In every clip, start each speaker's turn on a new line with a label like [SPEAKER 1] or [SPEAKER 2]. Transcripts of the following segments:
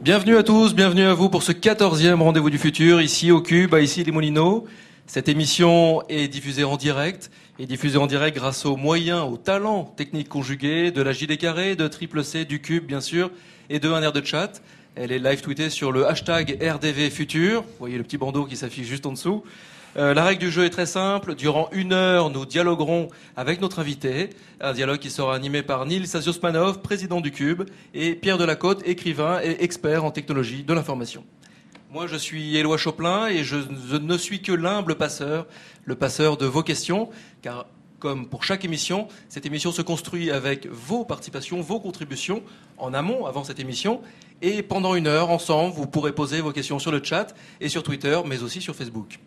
[SPEAKER 1] Bienvenue à tous, bienvenue à vous pour ce 14e rendez-vous du futur, ici au Cube, ici les Moulineaux. Cette émission est diffusée en direct, et diffusée en direct grâce aux moyens, aux talents techniques conjugués de la JD Carré, de Triple C, du Cube bien sûr, et de un air de chat. Elle est live tweetée sur le hashtag RDV Futur. Vous voyez le petit bandeau qui s'affiche juste en dessous. Euh, la règle du jeu est très simple. Durant une heure, nous dialoguerons avec notre invité. Un dialogue qui sera animé par Nils Asiosmanov, président du Cube, et Pierre Delacote, écrivain et expert en technologie de l'information. Moi, je suis Éloi Choplin et je ne suis que l'humble passeur, le passeur de vos questions, car comme pour chaque émission, cette émission se construit avec vos participations, vos contributions en amont, avant cette émission. Et pendant une heure, ensemble, vous pourrez poser vos questions sur le chat et sur Twitter, mais aussi sur Facebook.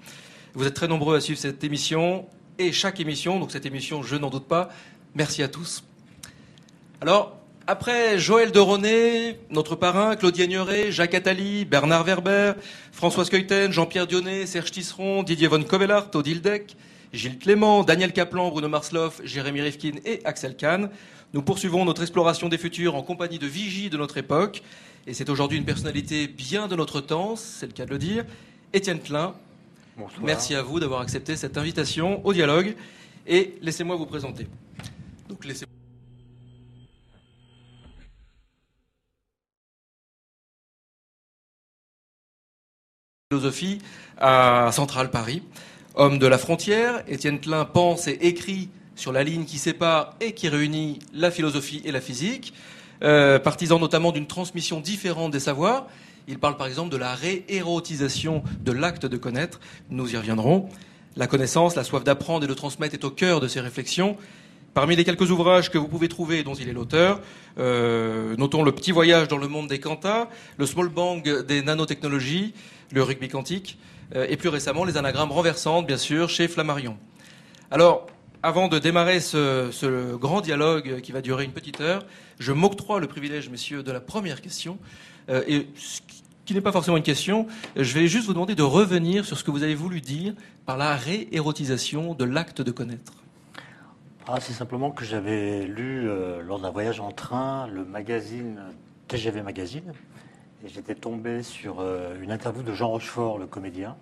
[SPEAKER 1] Vous êtes très nombreux à suivre cette émission et chaque émission, donc cette émission, je n'en doute pas. Merci à tous. Alors, après Joël Deroné, notre parrain, Claudie Agnoret, Jacques Attali, Bernard Werber, François Skeuten, Jean-Pierre Dionnet, Serge Tisseron, Didier Von Kovellart, Odile Deck, Gilles Clément, Daniel Kaplan, Bruno Marsloff, Jérémy Rifkin et Axel Kahn. Nous poursuivons notre exploration des futurs en compagnie de vigies de notre époque. Et c'est aujourd'hui une personnalité bien de notre temps, c'est le cas de le dire. Étienne Klein, Merci à vous d'avoir accepté cette invitation au dialogue. Et laissez-moi vous présenter. Donc laissez philosophie à Centrale Paris. Homme de la frontière, Étienne Klein pense et écrit sur la ligne qui sépare et qui réunit la philosophie et la physique. Euh, partisan notamment d'une transmission différente des savoirs. Il parle par exemple de la réérotisation de l'acte de connaître. Nous y reviendrons. La connaissance, la soif d'apprendre et de transmettre est au cœur de ses réflexions. Parmi les quelques ouvrages que vous pouvez trouver dont il est l'auteur, euh, notons le petit voyage dans le monde des quantas, le small bang des nanotechnologies, le rugby quantique, euh, et plus récemment les anagrammes renversantes, bien sûr, chez Flammarion. Alors, avant de démarrer ce, grand dialogue qui va durer une petite heure, je m'octroie le privilège, messieurs, de la première question. Euh, et qui n'est pas forcément une question, je vais juste vous demander de revenir sur ce que vous avez voulu dire par la réérotisation de l'acte de connaître.
[SPEAKER 2] Ah, c'est simplement que j'avais lu euh, lors d'un voyage en train le magazine TGV Magazine et j'étais tombé sur euh, une interview de Jean Rochefort, le comédien,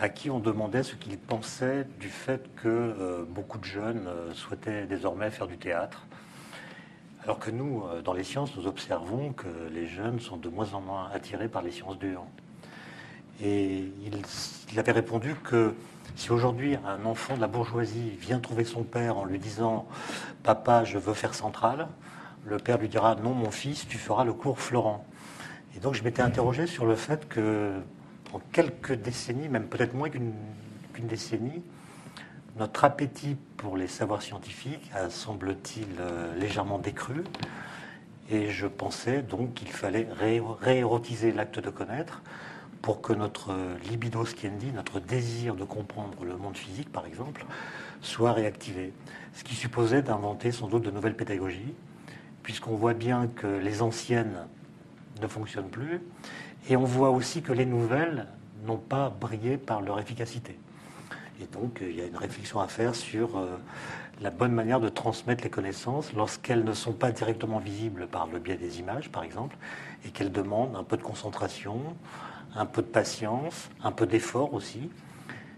[SPEAKER 2] à qui on demandait ce qu'il pensait du fait que euh, beaucoup de jeunes souhaitaient désormais faire du théâtre. Alors que nous, euh, dans les sciences, nous observons que les jeunes sont de moins en moins attirés par les sciences dures. Et il, avait répondu que si aujourd'hui un enfant de la bourgeoisie vient trouver son père en lui disant Papa, je veux faire centrale, le père lui dira Non, mon fils, tu feras le cours Florent. Et donc je m'étais interrogé sur le fait que, en quelques décennies, même peut-être moins qu'une décennie, notre appétit pour les savoirs scientifiques a, semble-t-il, euh, légèrement décru. Et je pensais donc qu'il fallait ré- réérotiser l'acte de connaître pour que notre libido sciendi, notre désir de comprendre le monde physique, par exemple, soit réactivé. Ce qui supposait d'inventer sans doute de nouvelles pédagogies, puisqu'on voit bien que les anciennes ne fonctionnent plus, et on voit aussi que les nouvelles n'ont pas brillé par leur efficacité. Et donc, euh, il y a une réflexion à faire sur euh, la bonne manière de transmettre les connaissances lorsqu'elles ne sont pas directement visibles par le biais des images, par exemple, et qu'elles demandent un peu de concentration, un peu de patience, un peu d'effort aussi.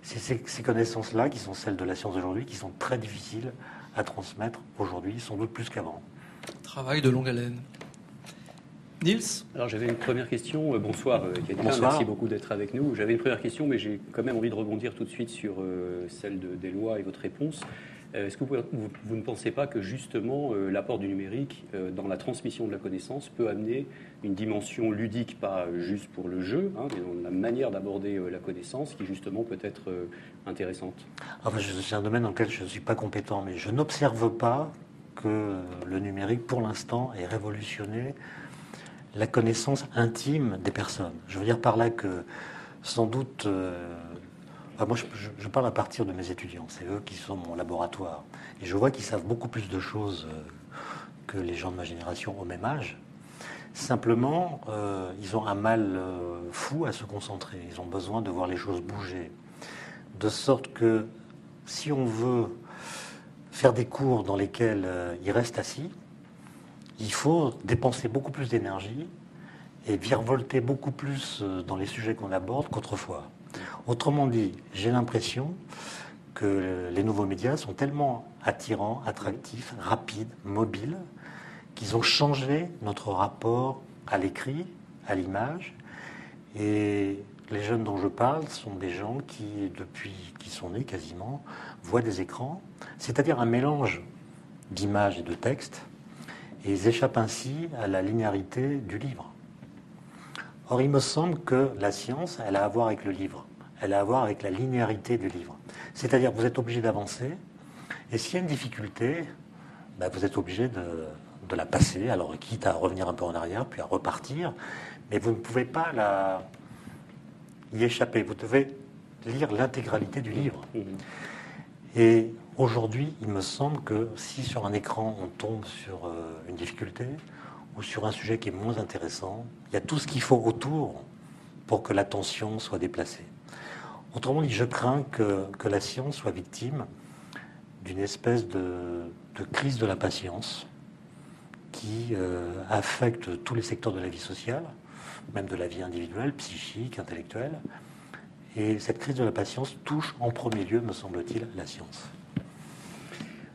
[SPEAKER 2] C'est ces, ces connaissances-là qui sont celles de la science d'aujourd'hui, qui sont très difficiles à transmettre aujourd'hui, sans doute plus qu'avant.
[SPEAKER 1] Travail de longue haleine. Nils
[SPEAKER 3] Alors j'avais une première question. Euh, bonsoir, euh.
[SPEAKER 2] Bonsoir.
[SPEAKER 3] Merci beaucoup d'être avec nous. J'avais une première question, mais j'ai quand même envie de rebondir tout de suite sur euh, celle de- d'Éloi et votre réponse. Est-ce que vous, pouvez- vous- vous ne pensez pas que justement euh, l'apport du numérique euh, dans la transmission de la connaissance peut amener une dimension ludique, pas juste pour le jeu, hein, mais dans la manière d'aborder euh, la connaissance, qui justement peut être intéressante?
[SPEAKER 2] Enfin, c'est un domaine dans lequel je ne suis pas compétent, mais je n'observe pas que le numérique, pour l'instant, ait révolutionné la connaissance intime des personnes. Je veux dire par là que, sans doute, euh, enfin, moi je, parle à partir de mes étudiants, c'est eux qui sont mon laboratoire, et je vois qu'ils savent beaucoup plus de choses euh, que les gens de ma génération au même âge. Simplement, euh, ils ont un mal fou à se concentrer, ils ont besoin de voir les choses bouger de sorte que si on veut faire des cours dans lesquels ils restent assis, il faut dépenser beaucoup plus d'énergie et virevolter beaucoup plus euh, dans les sujets qu'on aborde qu'autrefois. Autrement dit, j'ai l'impression que les nouveaux médias sont tellement attirants, attractifs, rapides, mobiles, qu'ils ont changé notre rapport à l'écrit, à l'image. Et les jeunes dont je parle sont des gens qui, depuis qu'ils sont nés quasiment, voient des écrans, c'est-à-dire un mélange d'images et de textes, et ils échappent ainsi à la linéarité du livre. Or, il me semble que la science, elle a à voir avec le livre, elle a à voir avec la linéarité du livre. C'est-à-dire, vous êtes obligé d'avancer, et s'il y a une difficulté, ben, vous êtes obligé de, de, la passer, alors quitte à revenir un peu en arrière, puis à repartir, mais vous ne pouvez pas la, y échapper. Vous devez lire l'intégralité du livre. Mmh. Et aujourd'hui, il me semble que si sur un écran on tombe sur euh, une difficulté ou sur un sujet qui est moins intéressant, il y a tout ce qu'il faut autour pour que l'attention soit déplacée. Autrement dit, je crains que, la science soit victime d'une espèce de, crise de la patience qui euh, affecte tous les secteurs de la vie sociale, même de la vie individuelle, psychique, intellectuelle. Et cette crise de la patience touche en premier lieu, me semble-t-il, la science.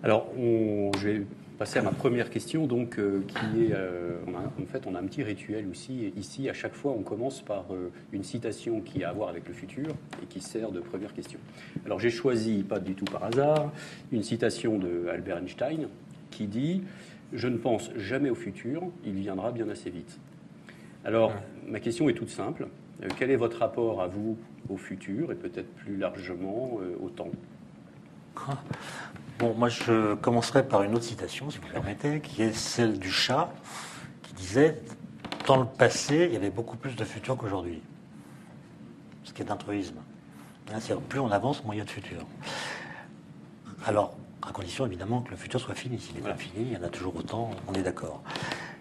[SPEAKER 3] Alors, je vais passer à ma première question, donc, euh, qui est, euh, en fait, on a un petit rituel aussi. Ici, à chaque fois, on commence par euh, une citation qui a à voir avec le futur et qui sert de première question. Alors, j'ai choisi, pas du tout par hasard, une citation de Albert Einstein qui dit Je ne pense jamais au futur, il viendra bien assez vite. Alors, ma question est toute simple. Quel est votre rapport à vous au futur et peut-être plus largement au temps?
[SPEAKER 2] Bon, moi je commencerai par une autre citation, si vous permettez, qui est celle du chat, qui disait Dans le passé, il y avait beaucoup plus de futur qu'aujourd'hui. Ce qui est un truisme. Hein, plus on avance, moins il y a de futur. Alors, à condition évidemment que le futur soit fini. S'il n'est pas fini, il y en a toujours autant, on est d'accord.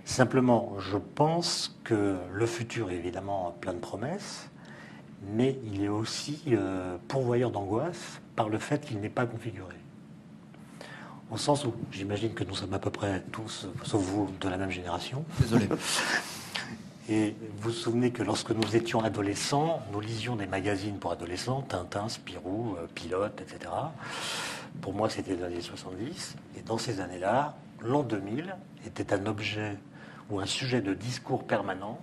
[SPEAKER 2] Simplement, je pense que le futur est évidemment plein de promesses, mais il est aussi euh, pourvoyeur d'angoisse par le fait qu'il n'est pas configuré. Au sens où, j'imagine que nous sommes à peu près tous, sauf vous, de la même génération.
[SPEAKER 1] Désolé.
[SPEAKER 2] Et vous vous souvenez que lorsque nous étions adolescents, nous lisions des magazines pour adolescents, Tintin, Spirou, euh, Pilote, etc. Pour moi, c'était les années 70. Et dans ces années-là, l'an 2000 était un objet ou un sujet de discours permanent.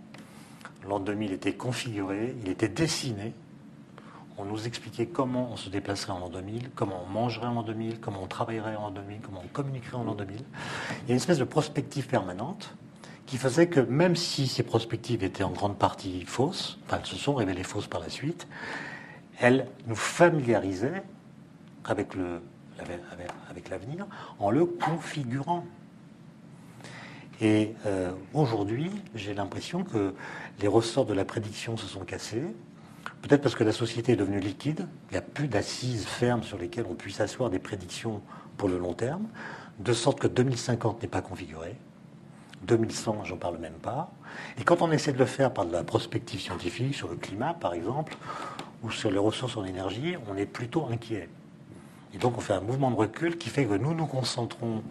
[SPEAKER 2] L'an 2000 était configuré, il était dessiné. On nous expliquait comment on se déplacerait en l'an 2000, comment on mangerait en l'an 2000, comment on travaillerait en l'an 2000, comment on communiquerait en l'an 2000. Il y a une espèce de prospective permanente qui faisait que même si ces prospectives étaient en grande partie fausses, enfin elles se sont révélées fausses par la suite, elles nous familiarisaient avec l'avenir en le configurant. Et euh, aujourd'hui, j'ai l'impression que les ressorts de la prédiction se sont cassés. Peut-être parce que la société est devenue liquide, il n'y a plus d'assises fermes sur lesquelles on puisse asseoir des prédictions pour le long terme, de sorte que 2050 n'est pas configuré. 2100, j'en parle même pas. Et quand on essaie de le faire par de la prospective scientifique, sur le climat par exemple, ou sur les ressources en énergie, on est plutôt inquiet. Et donc on fait un mouvement de recul qui fait que nous nous concentrons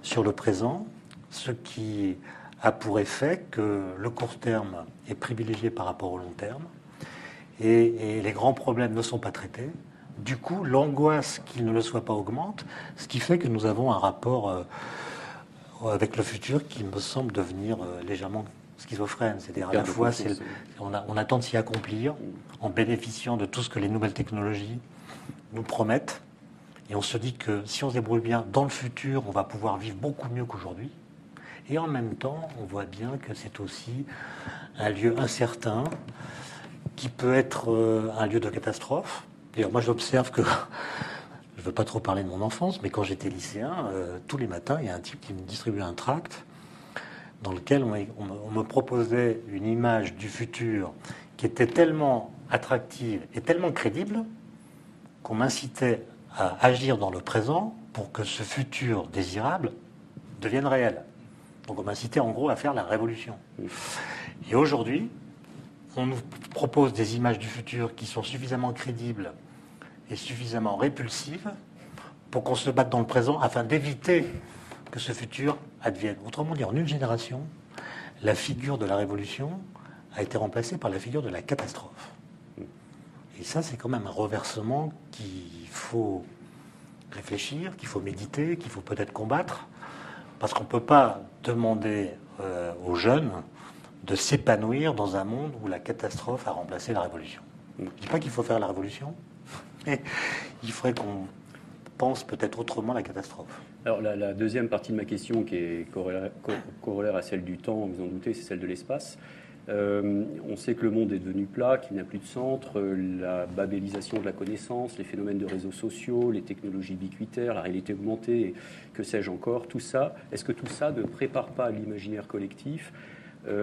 [SPEAKER 2] sur le présent, ce qui a pour effet que le court terme est privilégié par rapport au long terme et, les grands problèmes ne sont pas traités. Du coup, l'angoisse qu'il ne le soit pas augmente, ce qui fait que nous avons un rapport euh, avec le futur qui me semble devenir euh, légèrement schizophrène. C'est-à-dire à la fois, on, on attend de s'y accomplir en bénéficiant de tout ce que les nouvelles technologies nous promettent. Et on se dit que si on se débrouille bien, dans le futur, on va pouvoir vivre beaucoup mieux qu'aujourd'hui. Et en même temps, on voit bien que c'est aussi un lieu incertain qui peut être euh, un lieu de catastrophe. D'ailleurs, moi, j'observe que je veux pas trop parler de mon enfance, mais quand j'étais lycéen, euh, tous les matins, il y a un type qui me distribuait un tract dans lequel on, me proposait une image du futur qui était tellement attractive et tellement crédible qu'on m'incitait à agir dans le présent pour que ce futur désirable devienne réel. Donc on cité en gros à faire la révolution. Et aujourd'hui, on nous propose des images du futur qui sont suffisamment crédibles et suffisamment répulsives pour qu'on se batte dans le présent afin d'éviter que ce futur advienne. Autrement dit, en une génération, la figure de la révolution a été remplacée par la figure de la catastrophe. Et ça, c'est quand même un reversement qu'il faut réfléchir, qu'il faut méditer, qu'il faut peut-être combattre, parce qu'on ne peut pas demander euh, aux jeunes de s'épanouir dans un monde où la catastrophe a remplacé la révolution. Je ne dis pas qu'il faut faire la révolution, mais il faudrait qu'on pense peut-être autrement la catastrophe.
[SPEAKER 3] Alors la, deuxième partie de ma question, qui est corollaire, à celle du temps, vous en doutez, c'est celle de l'espace. Euh, on sait que le monde est devenu plat, qu'il n'a plus de centre, la babélisation de la connaissance, les phénomènes de réseaux sociaux, les technologies ubiquitaires, la réalité augmentée, que sais-je encore, tout ça, est-ce que tout ça ne prépare pas l'imaginaire collectif euh,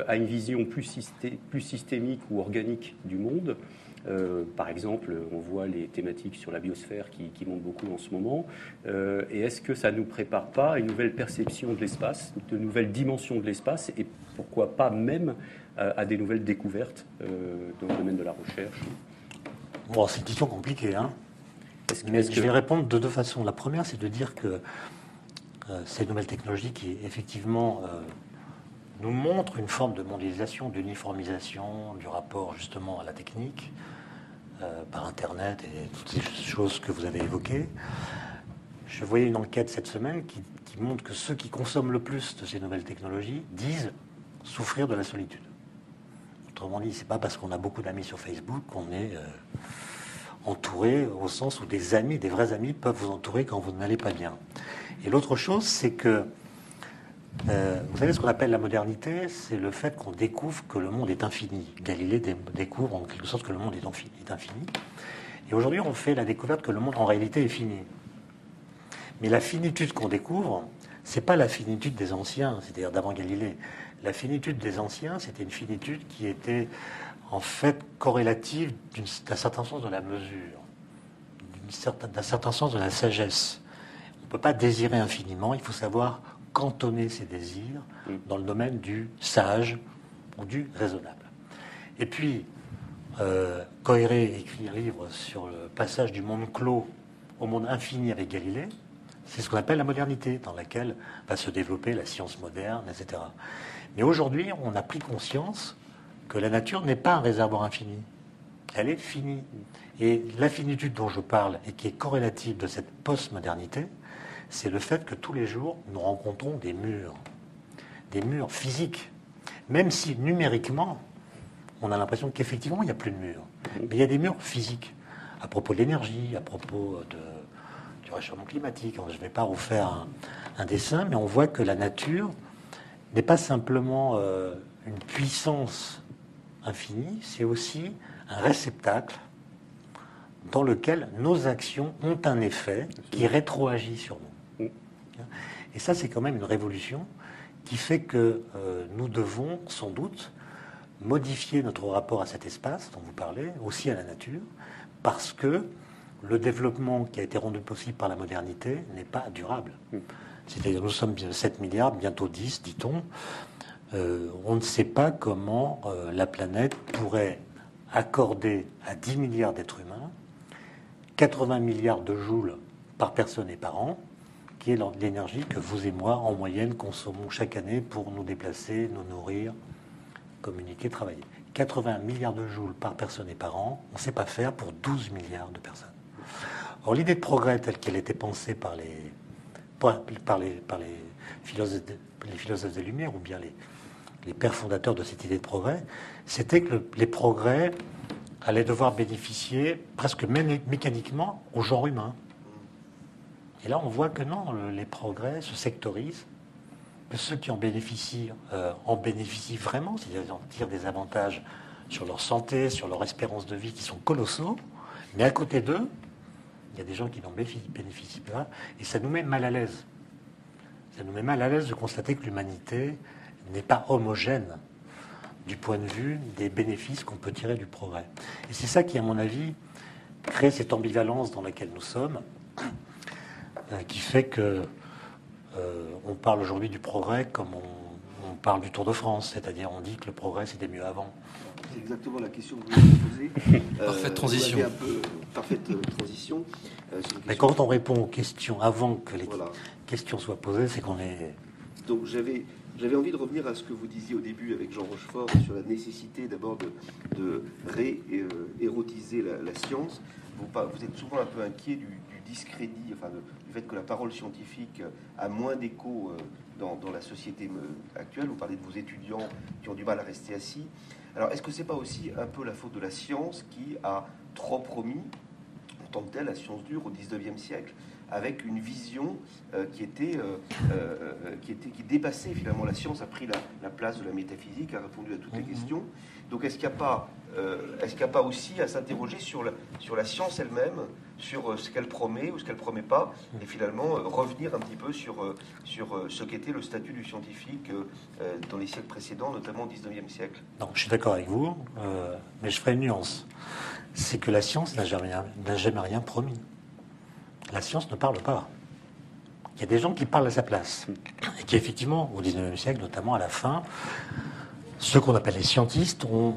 [SPEAKER 3] à une vision plus, plus systémique ou organique du monde euh, par exemple, on voit les thématiques sur la biosphère qui, montent beaucoup en ce moment. Euh, et est-ce que ça ne nous prépare pas à une nouvelle perception de l'espace, de nouvelles dimensions de l'espace, et pourquoi pas même à des nouvelles découvertes dans le domaine de la recherche?
[SPEAKER 2] Bon, c'est une question compliquée, hein Mais je vais répondre de deux façons. La première, c'est de dire que ces nouvelles technologies qui, effectivement, nous montrent une forme de mondialisation, d'uniformisation du rapport justement à la technique, euh, par Internet et toutes ces choses que vous avez évoquées. Je voyais une enquête cette semaine qui, montre que ceux qui consomment le plus de ces nouvelles technologies disent souffrir de la solitude. Autrement dit, c'est pas parce qu'on a beaucoup d'amis sur Facebook qu'on est euh, entouré au sens où des amis, des vrais amis, peuvent vous entourer quand vous n'allez pas bien. Et l'autre chose, c'est que euh, vous savez ce qu'on appelle la modernité? C'est le fait qu'on découvre que le monde est infini. Galilée découvre en quelque sorte que le monde est infini. Et aujourd'hui, on fait la découverte que le monde en réalité est fini. Mais la finitude qu'on découvre, c'est pas la finitude des anciens, c'est-à-dire d'avant Galilée. La finitude des anciens, c'était une finitude qui était en fait corrélative d'un certain sens de la mesure, d'un certain sens de la sagesse. On ne peut pas désirer infiniment, il faut savoir cantonner ses désirs mm. dans le domaine du sage ou du raisonnable. Et puis, euh, écrit un livre sur le passage du monde clos au monde infini avec Galilée. C'est ce qu'on appelle la modernité, dans laquelle va se développer la science moderne, etc. Mais aujourd'hui, on a pris conscience que la nature n'est pas un réservoir infini. Elle est finie. Et l'infinitude dont je parle et qui est corrélative de cette postmodernité, c'est le fait que tous les jours, nous rencontrons des murs, des murs physiques, même si numériquement, on a l'impression qu'effectivement, il n'y a plus de murs. Mais il y a des murs physiques, à propos de l'énergie, à propos du réchauffement climatique. Je ne vais pas refaire un, dessin, mais on voit que la nature n'est pas simplement euh, une puissance infinie, c'est aussi un réceptacle dans lequel nos actions ont un effet qui rétroagit sur nous. Et ça, c'est quand même une révolution qui fait que euh, nous devons sans doute modifier notre rapport à cet espace dont vous parlez, aussi à la nature, parce que le développement qui a été rendu possible par la modernité n'est pas durable. C'est-à-dire nous sommes 7 milliards, bientôt 10, dit-on. Euh, on ne sait pas comment euh, la planète pourrait accorder à 10 milliards d'êtres humains 80 milliards de joules par personne et par an, qui est l'énergie que vous et moi, en moyenne, consommons chaque année pour nous déplacer, nous nourrir, communiquer, travailler. 80 milliards de joules par personne et par an, on ne sait pas faire pour 12 milliards de personnes. Or, l'idée de progrès telle qu'elle était pensée par les, par les, par les, philosophes, les philosophes des Lumières, ou bien les, les pères fondateurs de cette idée de progrès, c'était que les progrès allaient devoir bénéficier presque mécaniquement au genre humain. Et là, on voit que non, les progrès se sectorisent, que ceux qui en bénéficient euh, en bénéficient vraiment, c'est-à-dire en tirent des avantages sur leur santé, sur leur espérance de vie qui sont colossaux, mais à côté d'eux, il y a des gens qui n'en bénéficient pas, et ça nous met mal à l'aise. Ça nous met mal à l'aise de constater que l'humanité n'est pas homogène du point de vue des bénéfices qu'on peut tirer du progrès. Et c'est ça qui, à mon avis, crée cette ambivalence dans laquelle nous sommes, qui fait que euh, on parle aujourd'hui du progrès comme on, parle du Tour de France, c'est-à-dire on dit que le progrès c'était mieux avant.
[SPEAKER 4] C'est exactement la question que vous avez posée.
[SPEAKER 1] Parfaite transition.
[SPEAKER 4] un peu, parfaite euh, transition. Euh, c'est une
[SPEAKER 2] Mais quand on répond aux questions avant que les
[SPEAKER 4] Voilà. questions
[SPEAKER 2] questions soient posées, c'est qu'on est...
[SPEAKER 4] Donc j'avais j'avais envie de revenir à ce que vous disiez au début avec Jean Rochefort sur la nécessité d'abord de, de ré-érotiser la, la science. Vous, êtes souvent un peu inquiet du, discrédit, enfin du fait que la parole scientifique a moins d'écho euh, dans, la société euh, actuelle. Vous parlez de vos étudiants qui ont du mal à rester assis. Alors est-ce que c'est pas aussi un peu la faute de la science qui a trop promis en tant que telle la science dure au 19e siècle? Avec une vision euh, qui était euh, euh, qui était qui dépassait finalement la science a pris la, la place de la métaphysique a répondu à toutes les
[SPEAKER 2] Mhm.
[SPEAKER 4] questions donc est-ce qu'il n'y a pas est-ce qu'il n'y a pas aussi à s'interroger sur la sur la science elle-même sur ce qu'elle promet ou ce qu'elle promet pas et finalement revenir un petit peu sur sur ce qu'était le statut du scientifique dans les siècles précédents notamment au 19e siècle?
[SPEAKER 2] Non, je suis d'accord avec vous, euh, mais je ferai une nuance. C'est que la science n'a jamais, n'a jamais rien promis. La science ne parle pas. Il y a des gens qui parlent à sa place. Et qui, effectivement, au 19e siècle, notamment à la fin, ceux qu'on appelle les scientistes ont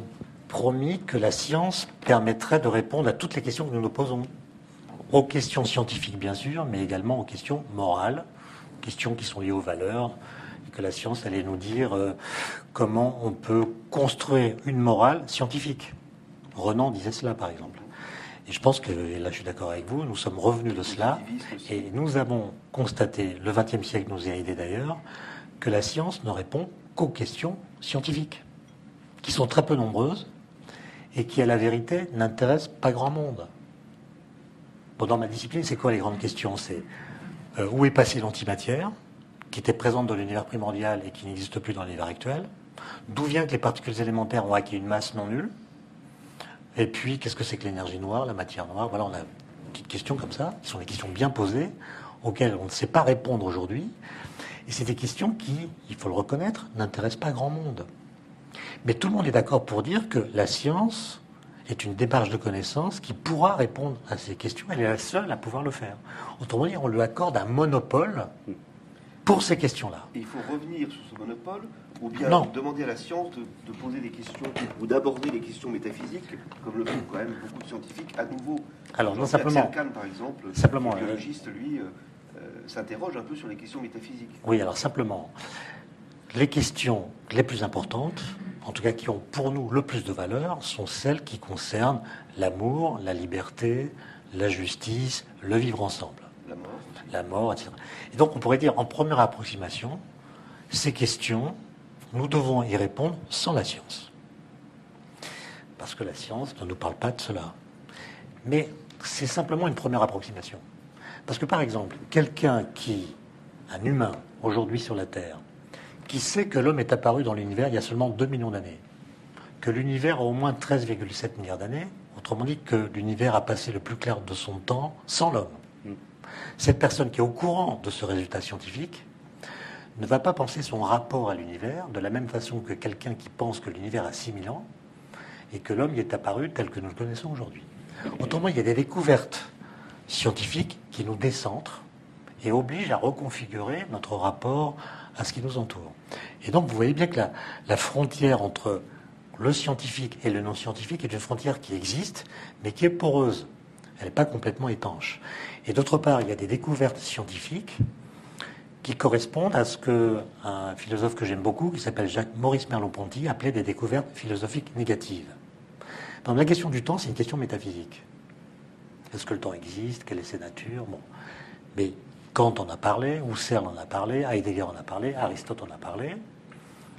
[SPEAKER 2] promis que la science permettrait de répondre à toutes les questions que nous nous posons. Aux questions scientifiques, bien sûr, mais également aux questions morales, questions qui sont liées aux valeurs, et que la science allait nous dire euh, comment on peut construire une morale scientifique. Renan disait cela, par exemple. Et je pense que, et là je suis d'accord avec vous, nous sommes revenus de cela, et nous avons constaté, le XXe siècle nous y a aidé d'ailleurs, que la science ne répond qu'aux questions scientifiques, qui sont très peu nombreuses, et qui, à la vérité, n'intéressent pas grand monde. Bon, dans ma discipline, c'est quoi les grandes questions? C'est euh, où est passée l'antimatière, qui était présente dans l'univers primordial et qui n'existe plus dans l'univers actuel? D'où vient que les particules élémentaires ont acquis une masse non nulle? Et puis, qu'est-ce que c'est que l'énergie noire, la matière noire? Voilà, on a des questions comme ça, qui sont des questions bien posées, auxquelles on ne sait pas répondre aujourd'hui. Et c'est des questions qui, il faut le reconnaître, n'intéressent pas grand monde. Mais tout le monde est d'accord pour dire que la science est une démarche de connaissance qui pourra répondre à ces questions. Elle est la seule à pouvoir le faire. Autrement dit, on lui accorde un monopole pour ces questions-là.
[SPEAKER 4] Il faut revenir sur ce monopole ou bien
[SPEAKER 2] Non.
[SPEAKER 4] demander à la science de, de poser des questions ou d'aborder des questions métaphysiques, comme le font quand même beaucoup de scientifiques, à nouveau.
[SPEAKER 2] Alors, non, simplement-
[SPEAKER 4] Kahn, par exemple,
[SPEAKER 2] Simplement,
[SPEAKER 4] le
[SPEAKER 2] euh,
[SPEAKER 4] biologiste, lui, euh, euh, s'interroge un peu sur les questions métaphysiques.
[SPEAKER 2] Oui, alors simplement, les questions les plus importantes, en tout cas qui ont pour nous le plus de valeur, sont celles qui concernent l'amour, la liberté, la justice, le vivre ensemble.
[SPEAKER 4] La mort.
[SPEAKER 2] la mort, etc. Et donc on pourrait dire en première approximation, ces questions, nous devons y répondre sans la science. Parce que la science ne nous parle pas de cela. Mais c'est simplement une première approximation. Parce que par exemple, quelqu'un qui, un humain, aujourd'hui sur la Terre, qui sait que l'homme est apparu dans l'univers il y a seulement 2 millions d'années, que l'univers a au moins 13,7 milliards d'années, autrement dit que l'univers a passé le plus clair de son temps sans l'homme. Cette personne qui est au courant de ce résultat scientifique ne va pas penser son rapport à l'univers de la même façon que quelqu'un qui pense que l'univers a 6000 ans et que l'homme y est apparu tel que nous le connaissons aujourd'hui. Autrement, il y a des découvertes scientifiques qui nous décentrent et obligent à reconfigurer notre rapport à ce qui nous entoure. Et donc, vous voyez bien que la, la frontière entre le scientifique et le non scientifique est une frontière qui existe, mais qui est poreuse. Elle n'est pas complètement étanche. Et d'autre part, il y a des découvertes scientifiques qui correspondent à ce que un philosophe que j'aime beaucoup, qui s'appelle Jacques Maurice Merleau-Ponty, appelait des découvertes philosophiques négatives. La question du temps, c'est une question métaphysique. Est-ce que le temps existe? Quelle est sa nature? Bon. Mais Kant en a parlé, Husserl en a parlé, Heidegger en a parlé, Aristote en a parlé.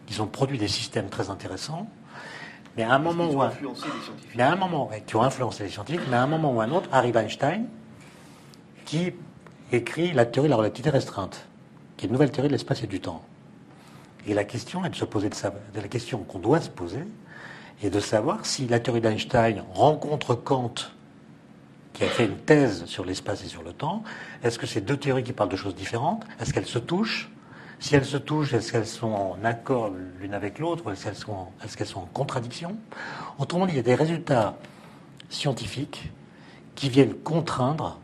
[SPEAKER 2] Ils ont produit des systèmes très intéressants. Mais à un moment ou
[SPEAKER 4] scientifiques.
[SPEAKER 2] mais à un moment, qui ont influencé les scientifiques, mais à un moment ou à un autre, arrive Einstein, qui écrit la théorie de la relativité restreinte, qui est une nouvelle théorie de l'espace et du temps. Et la question est de se poser de, la question qu'on doit se poser, est de savoir si la théorie d'Einstein rencontre Kant, qui a fait une thèse sur l'espace et sur le temps. Est-ce que c'est deux théories qui parlent de choses différentes? Est-ce qu'elles se touchent? Si elles se touchent, est-ce qu'elles sont en accord l'une avec l'autre ou est-ce qu'elles sont, sont en contradiction? Autrement dit, il y a des résultats scientifiques qui viennent contraindre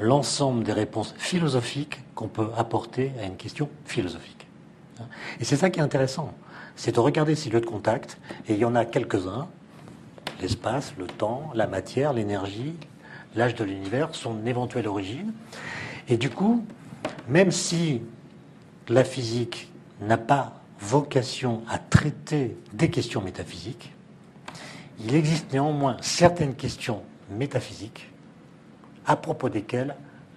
[SPEAKER 2] l'ensemble des réponses philosophiques qu'on peut apporter à une question philosophique. Et c'est ça qui est intéressant, c'est de regarder ces lieux de contact, et il y en a quelques-uns, l'espace, le temps, la matière, l'énergie, l'âge de l'univers, son éventuelle origine. Et du coup, même si la physique n'a pas vocation à traiter des questions métaphysiques, il existe néanmoins certaines questions métaphysiques à propos desquelles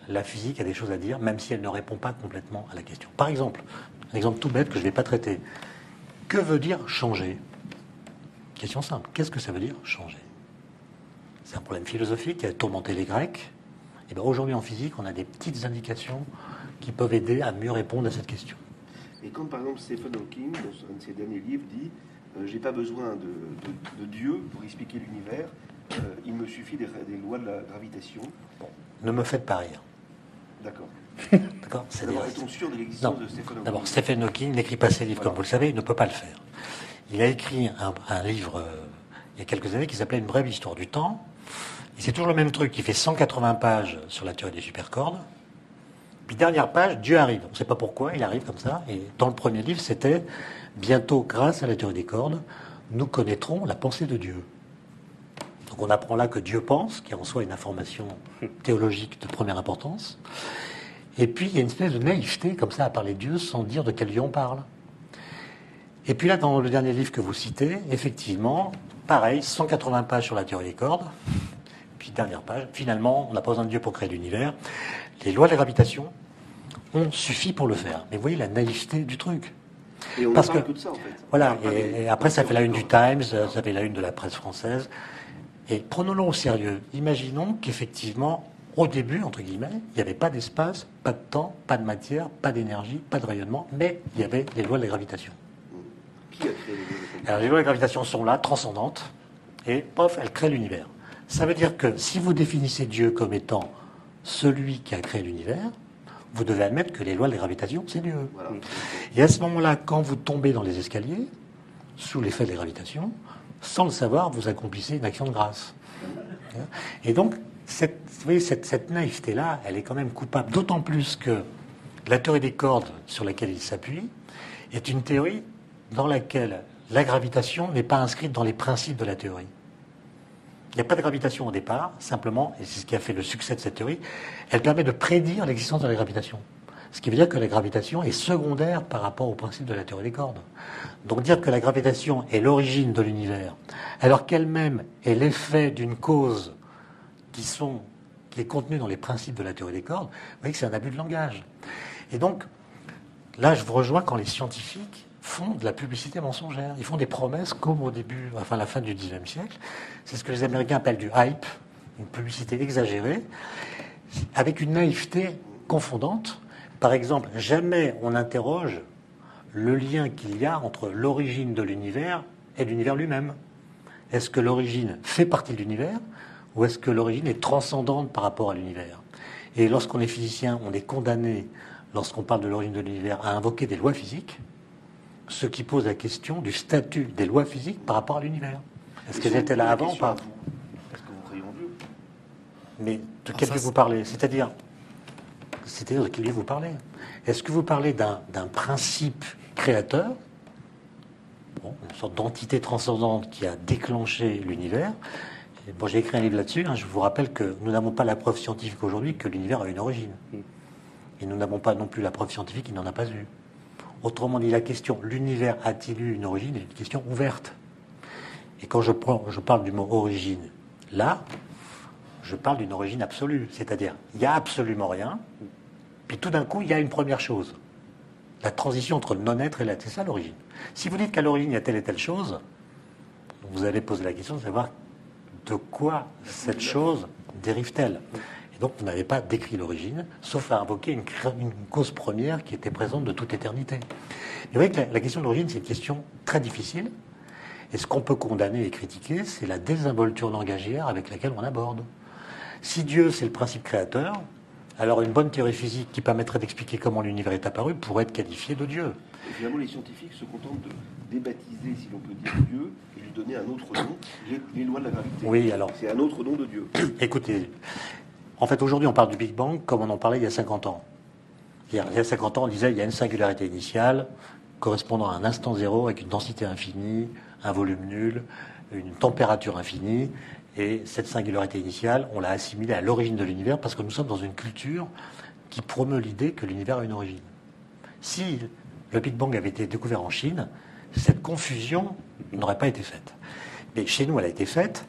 [SPEAKER 2] la physique a des choses à dire, même si elle ne répond pas complètement à la question. Par exemple, un exemple tout bête que je ne vais pas traiter. Que veut dire changer? Question simple. Qu'est-ce que ça veut dire changer? C'est un problème philosophique qui a tourmenté les Grecs. Et bien aujourd'hui en physique, on a des petites indications qui peuvent aider à mieux répondre à cette question.
[SPEAKER 4] Et quand par exemple Stephen Hawking, dans un de ses derniers livres, dit euh, J'ai pas besoin de, Dieu pour expliquer l'univers, euh, il me suffit des, lois de la gravitation.
[SPEAKER 2] Ne me faites pas rire.
[SPEAKER 4] D'accord.
[SPEAKER 2] D'accord
[SPEAKER 4] Est-on sûr de l'existence de Stephen Hawking
[SPEAKER 2] D'abord, Stephen Hawking n'écrit pas ses livres, comme vous le savez, il ne peut pas le faire. Il a écrit un, livre euh, il y a quelques années qui s'appelait Une brève histoire du temps. Et c'est toujours le même truc, il fait 180 pages sur la théorie des supercordes. Puis dernière page, Dieu arrive. On ne sait pas pourquoi, il arrive comme ça. Et dans le premier livre, c'était Bientôt, grâce à la théorie des cordes, nous connaîtrons la pensée de Dieu. Donc on apprend là que Dieu pense, qui est en soi une information théologique de première importance. Et puis il y a une espèce de naïveté comme ça à parler de Dieu sans dire de quel Dieu on parle. Et puis là, dans le dernier livre que vous citez, effectivement, pareil, 180 pages sur la théorie des cordes. Puis dernière page, finalement, on n'a pas besoin de Dieu pour créer l'univers les lois de la gravitation ont suffi pour le faire. Mais vous voyez la naïveté du truc.
[SPEAKER 4] Et on Parce que, de ça, en fait.
[SPEAKER 2] Voilà, et, après ça fait la une du Times, ça fait la une de la presse française. Et prenons-le au sérieux. Imaginons qu'effectivement, au début, entre guillemets, il n'y avait pas d'espace, pas de temps, pas de matière, pas d'énergie, pas de rayonnement, mais il y avait les lois de la gravitation.
[SPEAKER 4] Qui a créé les lois de la gravitation?
[SPEAKER 2] Alors les lois de la gravitation sont là, transcendantes, et pof, elles créent l'univers. Ça veut dire que si vous définissez Dieu comme étant celui qui a créé l'univers, vous devez admettre que les lois de la gravitation, c'est Dieu. Et à ce moment-là, quand vous tombez dans les escaliers, sous l'effet de la gravitation, sans le savoir, vous accomplissez une action de grâce. Et donc, cette, vous voyez, cette, naïveté-là, elle est quand même coupable, d'autant plus que la théorie des cordes sur laquelle il s'appuie est une théorie dans laquelle la gravitation n'est pas inscrite dans les principes de la théorie. Il n'y a pas de gravitation au départ, simplement, et c'est ce qui a fait le succès de cette théorie, elle permet de prédire l'existence de la gravitation. Ce qui veut dire que la gravitation est secondaire par rapport au principe de la théorie des cordes. Donc dire que la gravitation est l'origine de l'univers, alors qu'elle-même est l'effet d'une cause qui, sont, qui est contenue dans les principes de la théorie des cordes, vous voyez que c'est un abus de langage. Et donc, là, je vous rejoins quand les scientifiques font de la publicité mensongère. Ils font des promesses comme au début, enfin la fin du XIXe siècle. C'est ce que les Américains appellent du hype, une publicité exagérée, avec une naïveté confondante. Par exemple, jamais on interroge le lien qu'il y a entre l'origine de l'univers et l'univers lui-même. Est-ce que l'origine fait partie de l'univers ou est-ce que l'origine est transcendante par rapport à l'univers? Et lorsqu'on est physicien, on est condamné, lorsqu'on parle de l'origine de l'univers, à invoquer des lois physiques ce qui pose la question du statut des lois physiques par rapport à l'univers. Est-ce qu'elles étaient là avant ou pas?
[SPEAKER 4] Est-ce que vous croyez en Dieu
[SPEAKER 2] Mais de quel Dieu vous parlez? C'est-à-dire, c'est-à-dire de Dieu vous parlez Est-ce que vous parlez d'un principe créateur, une sorte d'entité transcendante qui a déclenché l'univers? Bon, j'ai écrit un livre là-dessus. Hein. je vous rappelle que nous n'avons pas la preuve scientifique aujourd'hui que l'univers a une origine. Et nous n'avons pas non plus la preuve scientifique qu'il n'en a pas eu. Autrement dit, la question l'univers a-t-il eu une origine est une question ouverte. Et quand je, je parle du mot origine, là, je parle d'une origine absolue. C'est-à-dire, il n'y a absolument rien, puis tout d'un coup, il y a une première chose. La transition entre le non-être et l'être, c'est ça l'origine. Si vous dites qu'à l'origine, il y a telle et telle chose, vous allez poser la question de savoir de quoi cette chose dérive-t-elle donc vous n'avez pas décrit l'origine, sauf à invoquer une, cause première qui était présente de toute éternité. Et vous voyez que la, question de l'origine, c'est une question très difficile. Et ce qu'on peut condamner et critiquer, c'est la désinvolture langagière avec laquelle on aborde. Si Dieu, c'est le principe créateur, alors une bonne théorie physique qui permettrait d'expliquer comment l'univers est apparu pourrait être qualifiée de Dieu.
[SPEAKER 4] Et finalement, les scientifiques se contentent de débaptiser, si l'on peut dire, Dieu et lui donner un autre nom, les, lois de la gravité.
[SPEAKER 2] Oui, alors.
[SPEAKER 4] C'est un autre nom de Dieu.
[SPEAKER 2] Écoutez, en fait, aujourd'hui, on parle du Big Bang comme on en parlait il y a 50 ans. Il y a 50 ans, on disait il y a une singularité initiale, correspondant à un instant zéro avec une densité infinie, un volume nul, une température infinie. Et cette singularité initiale, on l'a assimilée à l'origine de l'univers parce que nous sommes dans une culture qui promeut l'idée que l'univers a une origine. Si le Big Bang avait été découvert en Chine, cette confusion n'aurait pas été faite. Mais chez nous, elle a été faite,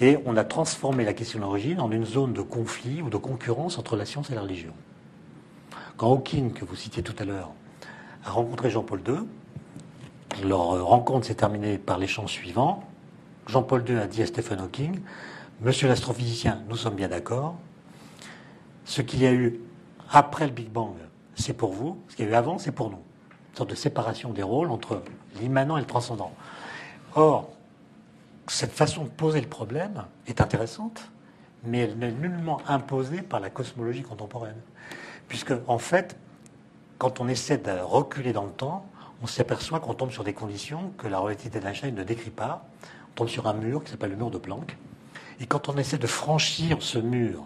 [SPEAKER 2] et on a transformé la question d'origine en une zone de conflit ou de concurrence entre la science et la religion. Quand Hawking, que vous citiez tout à l'heure, a rencontré Jean-Paul II, leur rencontre s'est terminée par l'échange suivant. Jean-Paul II a dit à Stephen Hawking, Monsieur l'astrophysicien, nous sommes bien d'accord. Ce qu'il y a eu après le Big Bang, c'est pour vous. Ce qu'il y a eu avant, c'est pour nous. Une sorte de séparation des rôles entre l'immanent et le transcendant. Or, cette façon de poser le problème est intéressante, mais elle n'est nullement imposée par la cosmologie contemporaine. Puisque, en fait, quand on essaie de reculer dans le temps, on s'aperçoit qu'on tombe sur des conditions que la relativité d'Einstein ne décrit pas. Tombe sur un mur qui s'appelle le mur de Planck. Et quand on essaie de franchir ce mur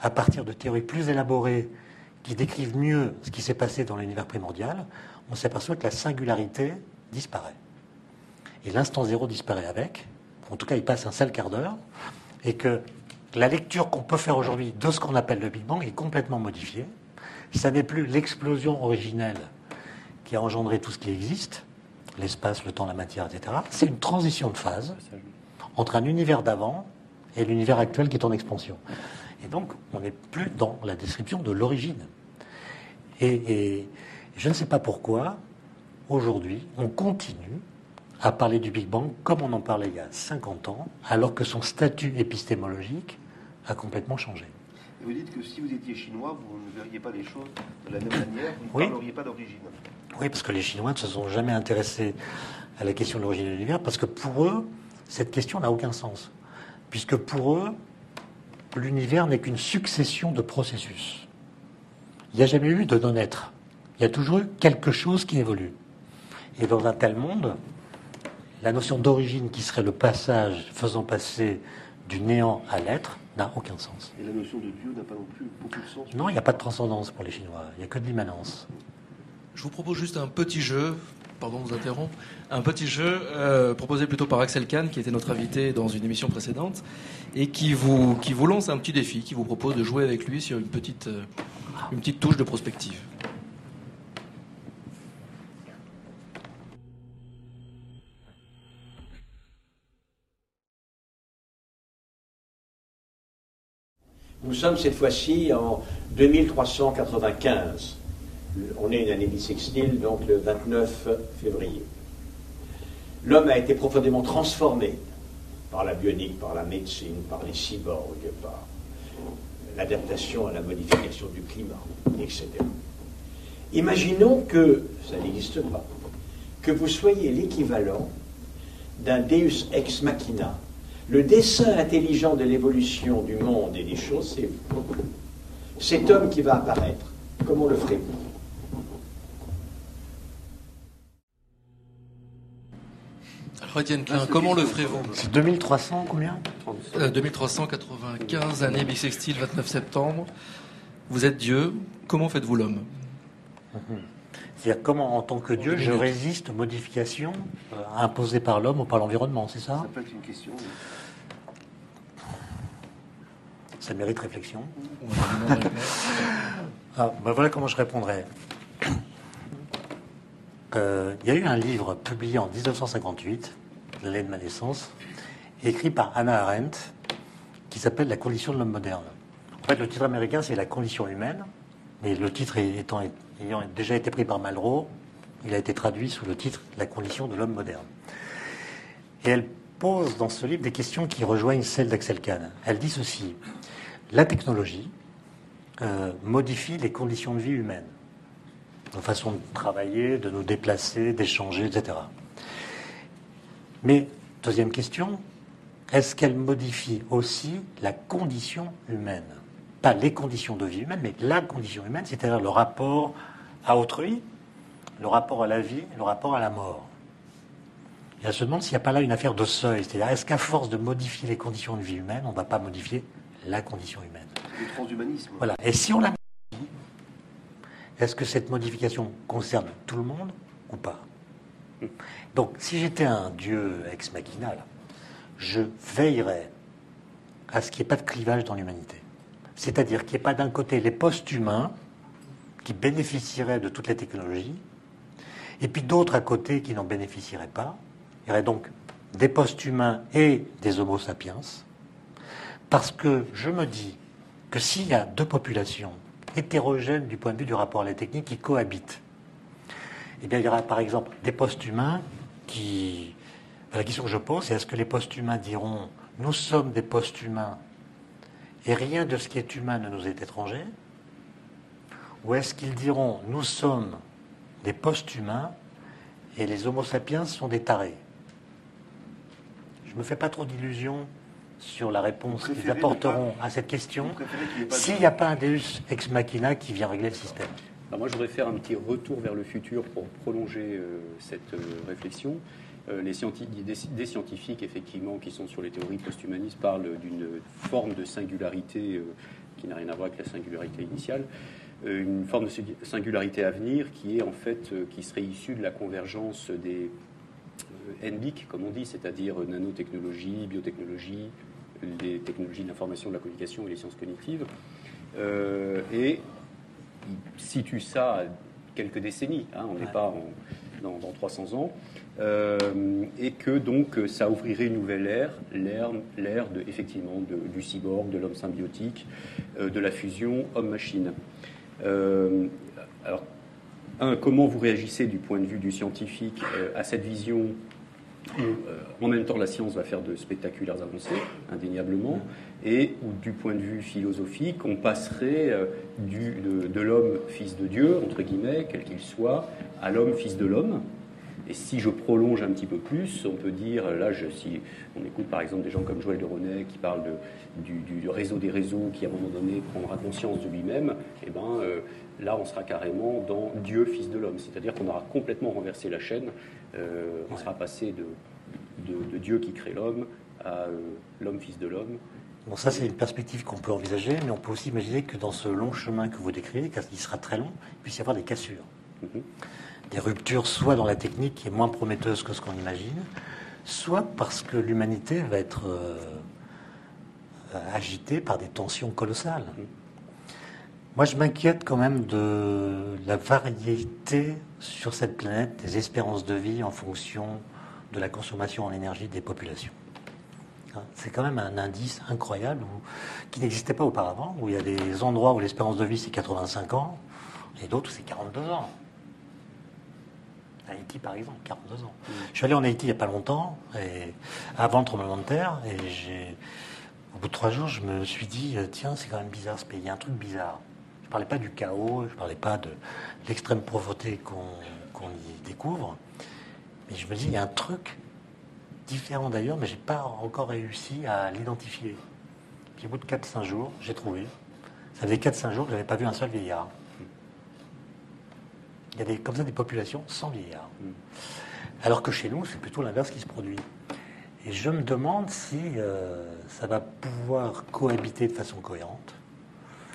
[SPEAKER 2] à partir de théories plus élaborées qui décrivent mieux ce qui s'est passé dans l'univers primordial, on s'aperçoit que la singularité disparaît. Et l'instant zéro disparaît avec. En tout cas, il passe un seul quart d'heure. Et que la lecture qu'on peut faire aujourd'hui de ce qu'on appelle le Big Bang est complètement modifiée. Ça n'est plus l'explosion originelle qui a engendré tout ce qui existe, l'espace, le temps, la matière, etc. C'est une transition de phase entre un univers d'avant et l'univers actuel qui est en expansion. Et donc, on n'est plus dans la description de l'origine. Et, je ne sais pas pourquoi, aujourd'hui, on continue à parler du Big Bang comme on en parlait il y a 50 ans, alors que son statut épistémologique a complètement changé.
[SPEAKER 4] Vous dites que si vous étiez chinois, vous ne verriez pas les choses de la même manière, vous ne parleriez pas d'origine.
[SPEAKER 2] Oui, parce que les Chinois ne se sont jamais intéressés à la question de l'origine de l'univers, parce que pour eux, cette question n'a aucun sens. Puisque pour eux, l'univers n'est qu'une succession de processus. Il n'y a jamais eu de non-être. Il y a toujours eu quelque chose qui évolue. Et dans un tel monde, la notion d'origine qui serait le passage faisant passer du néant à l'être n'a aucun sens.
[SPEAKER 4] Et la notion de Dieu n'a pas non plus beaucoup de sens
[SPEAKER 2] Non, il n'y a pas de transcendance pour les Chinois. Il n'y a que de l'immanence.
[SPEAKER 1] Je vous propose juste un petit jeu pardon de vous interrompre, un petit jeu euh, proposé plutôt par Axel Kahn, qui était notre invité dans une émission précédente, et qui vous, qui vous lance un petit défi, qui vous propose de jouer avec lui sur une petite, euh, une petite touche de prospective.
[SPEAKER 5] Nous sommes cette fois-ci en 2395 on est une année bissextile, donc le 29 février. L'homme a été profondément transformé par la bionique, par la médecine, par les cyborgs, par l'adaptation à la modification du climat, etc. Imaginons que, ça n'existe pas, que vous soyez l'équivalent d'un Deus ex machina. Le dessin intelligent de l'évolution du monde et des choses, c'est vous. Cet homme qui va apparaître, comment le ferez-vous
[SPEAKER 1] comment le ferez-vous?
[SPEAKER 2] C'est 2300 combien?
[SPEAKER 1] 2395, euh, année bissextile, 29 septembre. Vous êtes Dieu, comment faites-vous l'homme?
[SPEAKER 2] C'est-à-dire comment, en tant que Dieu, je résiste aux modifications euh, imposées par l'homme ou par l'environnement, c'est ça?
[SPEAKER 4] Ça peut être une question.
[SPEAKER 2] Ça mérite réflexion. ah, ben voilà comment je répondrais. Euh, il y a eu un livre publié en 1958 l'année de ma naissance, écrit par Hannah Arendt, qui s'appelle La condition de l'homme moderne. En fait, le titre américain, c'est La condition humaine, mais le titre ayant déjà été pris par Malraux, il a été traduit sous le titre La condition de l'homme moderne. Et elle pose dans ce livre des questions qui rejoignent celles d'Axel Kahn. Elle dit ceci La technologie euh, modifie les conditions de vie humaines, nos façons de travailler, de nous déplacer, d'échanger, etc. Mais, deuxième question, est-ce qu'elle modifie aussi la condition humaine? Pas les conditions de vie humaine, mais la condition humaine, c'est-à-dire le rapport à autrui, le rapport à la vie, le rapport à la mort. Et elle se demande s'il n'y a pas là une affaire de seuil, c'est-à-dire est-ce qu'à force de modifier les conditions de vie humaine, on ne va pas modifier la condition humaine
[SPEAKER 4] Le transhumanisme.
[SPEAKER 2] Voilà. Et si on la modifie, est-ce que cette modification concerne tout le monde ou pas? Donc, si j'étais un dieu ex machina, je veillerais à ce qu'il n'y ait pas de clivage dans l'humanité. C'est-à-dire qu'il n'y ait pas d'un côté les post-humains qui bénéficieraient de toutes les technologies, et puis d'autres à côté qui n'en bénéficieraient pas. Il y aurait donc des post-humains et des homo sapiens, parce que je me dis que s'il y a deux populations hétérogènes du point de vue du rapport à la technique qui cohabitent, eh bien, il y aura par exemple des post-humains qui. La question que je pose, c'est est-ce que les post-humains diront nous sommes des post-humains et rien de ce qui est humain ne nous est étranger Ou est-ce qu'ils diront nous sommes des post-humains et les homo sapiens sont des tarés? Je ne me fais pas trop d'illusions sur la réponse qu'ils apporteront à cette question s'il n'y a pas un Deus ex machina qui vient régler le système.
[SPEAKER 3] moi, je voudrais faire un petit retour vers le futur pour prolonger euh, cette euh, réflexion. Euh, les des, scientifiques, effectivement, qui sont sur les théories post-humanistes, parlent d'une forme de singularité qui n'a rien à voir avec la singularité initiale, une forme de singularité à venir qui est en fait qui serait issue de la convergence des NBIC, comme on dit, c'est-à-dire nanotechnologie, biotechnologie, les technologies de l'information, de la communication et les sciences cognitives. Euh, et il situe ça à quelques décennies, hein, on n'est pas dans, 300 ans, euh, et que donc ça ouvrirait une nouvelle ère, l'ère, de, effectivement du cyborg, de l'homme symbiotique, euh, de la fusion homme-machine. alors, un, comment vous réagissez du point de vue du scientifique à cette vision euh, en même temps la science va faire de spectaculaires avancées, indéniablement, et où du point de vue philosophique, on passerait euh, de, l'homme fils de Dieu, entre guillemets, quel qu'il soit, à l'homme fils de l'homme. Et si je prolonge un petit peu plus, on peut dire, là, je, si on écoute par exemple des gens comme Joël de René qui parlent de, du, réseau des réseaux qui à un moment donné prendra conscience de lui-même, eh ben, euh, là on sera carrément dans Dieu fils de l'homme. C'est-à-dire qu'on aura complètement renversé la chaîne euh, on sera passé de, de, Dieu qui crée l'homme à euh, l'homme fils de l'homme.
[SPEAKER 2] Bon, ça, c'est une perspective qu'on peut envisager, mais on peut aussi imaginer que dans ce long chemin que vous décrivez, car il sera très long, il puisse y avoir des cassures. Mhm. Des ruptures, soit dans la technique qui est moins prometteuse que ce qu'on imagine, soit parce que l'humanité va être euh, agitée par des tensions colossales. Mhm. Moi, je m'inquiète quand même de la variété sur cette planète des espérances de vie en fonction de la consommation en énergie des populations. Hein, c'est quand même un indice incroyable qui n'existait pas auparavant, où il y a des endroits où l'espérance de vie c'est 85 ans et d'autres où c'est 42 ans. Haïti par exemple, 42 ans. Mm. Je suis allé en Haïti il n'y a pas longtemps, et avant le tremblement de terre, et j'ai, au bout de trois jours, je me suis dit, tiens, c'est quand même bizarre ce pays, il y a un truc bizarre. Je ne parlais pas du chaos, je ne parlais pas de l'extrême pauvreté qu'on y découvre. Mais je me dis, il y a un truc différent d'ailleurs, mais je n'ai pas encore réussi à l'identifier. Puis au bout de 4-5 jours, j'ai trouvé. Ça faisait 4-5 jours que je n'avais pas vu un seul vieillard. Il y a des, comme ça des populations sans vieillards. Alors que chez nous, c'est plutôt l'inverse qui se produit. Et je me demande si euh, ça va pouvoir cohabiter de façon cohérente.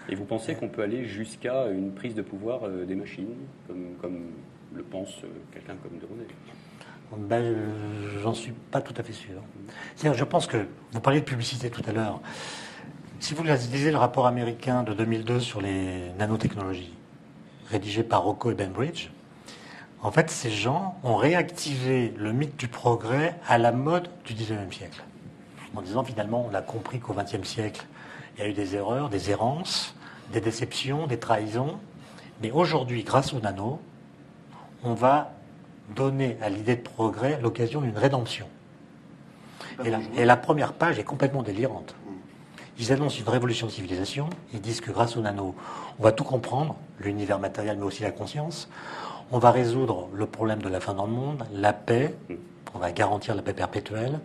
[SPEAKER 3] Et vous pensez qu'on peut aller jusqu'à une prise de pouvoir euh, des machines, comme, le pense euh, quelqu'un comme De
[SPEAKER 2] ben, J'en suis pas tout à fait sûr. je pense que vous parliez de publicité tout à l'heure. Si vous lisez le rapport américain de 2002 sur les nanotechnologies, rédigé par Rocco et Benbridge, en fait, ces gens ont réactivé le mythe du progrès à la mode du 19e siècle. En disant finalement, on a compris qu'au 20e siècle, il y a eu des erreurs, des errances, des déceptions, des trahisons. Mais aujourd'hui, grâce au nano, on va donner à l'idée de progrès l'occasion d'une rédemption. Et la, première page est complètement délirante. Ils annoncent une révolution de civilisation. Ils disent que grâce au nano, on va tout comprendre, l'univers matériel, mais aussi la conscience. On va résoudre le problème de la fin dans le monde, la paix. On va garantir la paix perpétuelle,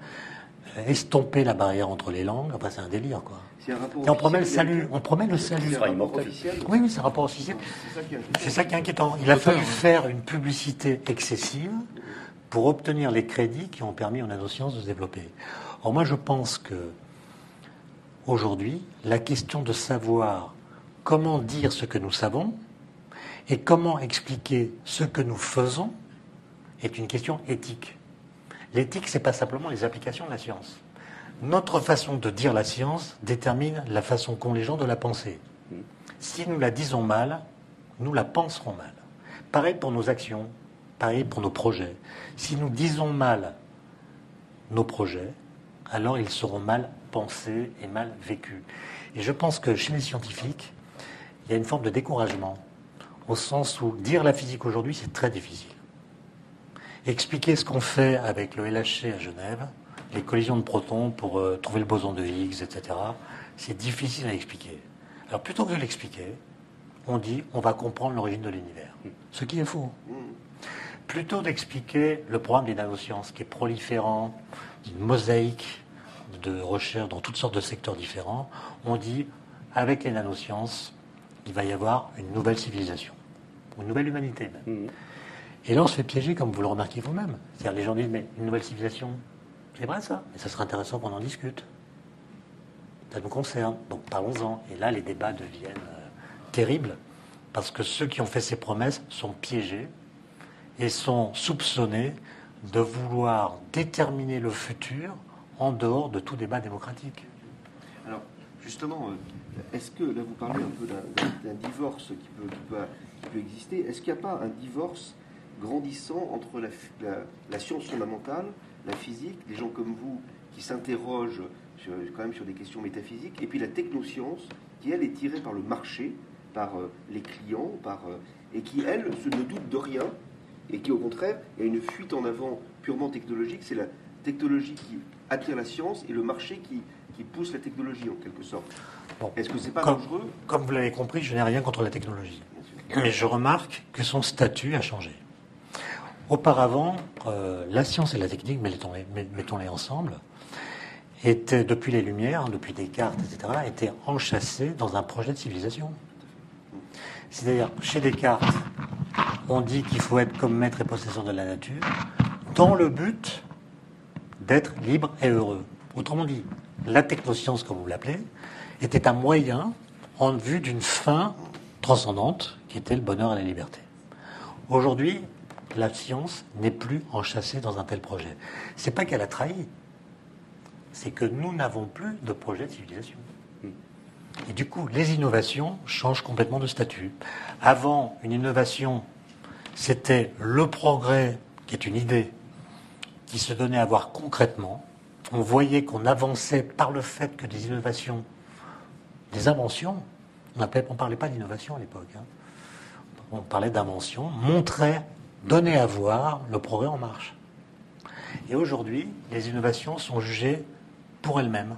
[SPEAKER 2] estomper la barrière entre les langues. Enfin, c'est un délire, quoi. Et on promet le salut. On promet le salut. Oui, oui, c'est un rapport officiel. C'est ça qui est inquiétant. Il a fallu faire une publicité excessive pour obtenir les crédits qui ont permis aux nanosciences de se développer. Or, moi, je pense que aujourd'hui, la question de savoir comment dire ce que nous savons et comment expliquer ce que nous faisons est une question éthique. L'éthique, c'est pas simplement les applications de la science. Notre façon de dire la science détermine la façon qu'ont les gens de la penser. Si nous la disons mal, nous la penserons mal. Pareil pour nos actions, pareil pour nos projets. Si nous disons mal nos projets, alors ils seront mal pensés et mal vécus. Et je pense que chez les scientifiques, il y a une forme de découragement, au sens où dire la physique aujourd'hui, c'est très difficile. Expliquer ce qu'on fait avec le LHC à Genève, les collisions de protons pour euh, trouver le boson de Higgs, etc., c'est difficile à expliquer. Alors plutôt que de l'expliquer, on dit on va comprendre l'origine de l'univers. Ce qui est faux. Plutôt d'expliquer le programme des nanosciences qui est proliférant, une mosaïque de recherche dans toutes sortes de secteurs différents, on dit avec les nanosciences, il va y avoir une nouvelle civilisation, une nouvelle humanité même. Et là, on se fait piéger, comme vous le remarquez vous-même. C'est-à-dire, les gens disent, mais une nouvelle civilisation, c'est vrai ça, mais ça serait intéressant qu'on en discute. Ça nous concerne, donc parlons-en. Et là, les débats deviennent euh, terribles, parce que ceux qui ont fait ces promesses sont piégés et sont soupçonnés de vouloir déterminer le futur en dehors de tout débat démocratique.
[SPEAKER 4] Alors, justement, euh, est-ce que, là vous parlez un peu d'un- divorce qui peut exister, est-ce qu'il n'y a pas un divorce grandissant entre la, f- la- la science fondamentale, la physique, des gens comme vous qui s'interrogent sur- quand même sur des questions métaphysiques, et puis la technoscience qui, elle, est tirée par le marché, par euh, les clients, par, euh, et qui, elle, se ne doute de rien, et qui, au contraire, il y a une fuite en avant purement technologique, c'est la technologie qui attire la science et le marché qui, qui pousse la technologie, en quelque sorte.
[SPEAKER 2] Bon.
[SPEAKER 4] Est-ce que c'est pas
[SPEAKER 2] Comme-
[SPEAKER 4] dangereux?
[SPEAKER 2] Comme vous l'avez compris, je n'ai rien contre la technologie. Mais je remarque que son statut a changé. Auparavant, euh, la science et la technique, mettons-les met- mettons-les ensemble, étaient, depuis les Lumières, depuis Descartes, etc., étaient enchâssées dans un projet de civilisation. C'est-à-dire, chez Descartes, on dit qu'il faut être comme maître et possesseur de la nature, dans le but d'être libre et heureux. Autrement dit, la technoscience, comme vous l'appelez, était un moyen en vue d'une fin transcendante qui était le bonheur et la liberté. Aujourd'hui, la science n'est plus enchâssée dans un tel projet. C'est pas qu'elle a trahi, c'est que nous n'avons plus de projet de civilisation. Et du coup, les innovations changent complètement de statut. Avant, une innovation, c'était le progrès, qui est une idée, qui se donnait à voir concrètement. On voyait qu'on avançait par le fait que des innovations, des inventions, on ne parlait pas d'innovation à l'époque, hein. on parlait d'invention, montraient, donnaient à voir le progrès en marche. Et aujourd'hui, les innovations sont jugées pour elles-mêmes.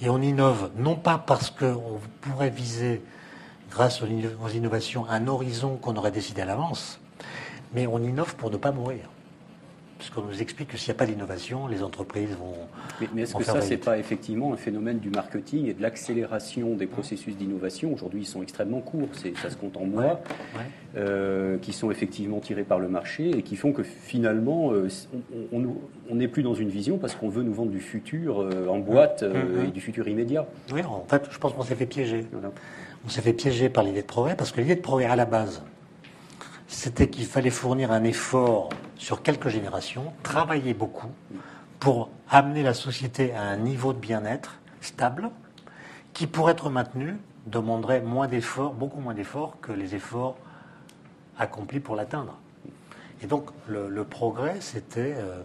[SPEAKER 2] Et on innove non pas parce qu'on pourrait viser, grâce aux innovations, un horizon qu'on aurait décidé à l'avance, mais on innove pour ne pas mourir. Puisqu'on nous explique que s'il n'y a pas d'innovation, les entreprises vont.
[SPEAKER 3] Mais, mais est-ce que ça, c'est
[SPEAKER 2] faillite.
[SPEAKER 3] pas effectivement un phénomène du marketing et de l'accélération des processus d'innovation? Aujourd'hui, ils sont extrêmement courts, ça se compte en mois,
[SPEAKER 2] Ouais.
[SPEAKER 3] euh, qui sont effectivement tirés par le marché et qui font que finalement, euh, on- n'est plus dans une vision parce qu'on veut nous vendre du futur euh, en boîte euh,
[SPEAKER 2] Mhm.
[SPEAKER 3] et du futur immédiat.
[SPEAKER 2] Oui, en fait, je pense qu'on s'est fait piéger.
[SPEAKER 3] Voilà.
[SPEAKER 2] On s'est fait piéger par l'idée de progrès, parce que l'idée de progrès à la base, c'était qu'il fallait fournir un effort sur quelques générations, travailler beaucoup pour amener la société à un niveau de bien-être stable, qui pour être maintenu demanderait moins d'efforts, beaucoup moins d'efforts que les efforts accomplis pour l'atteindre. Et donc le, progrès, c'était euh,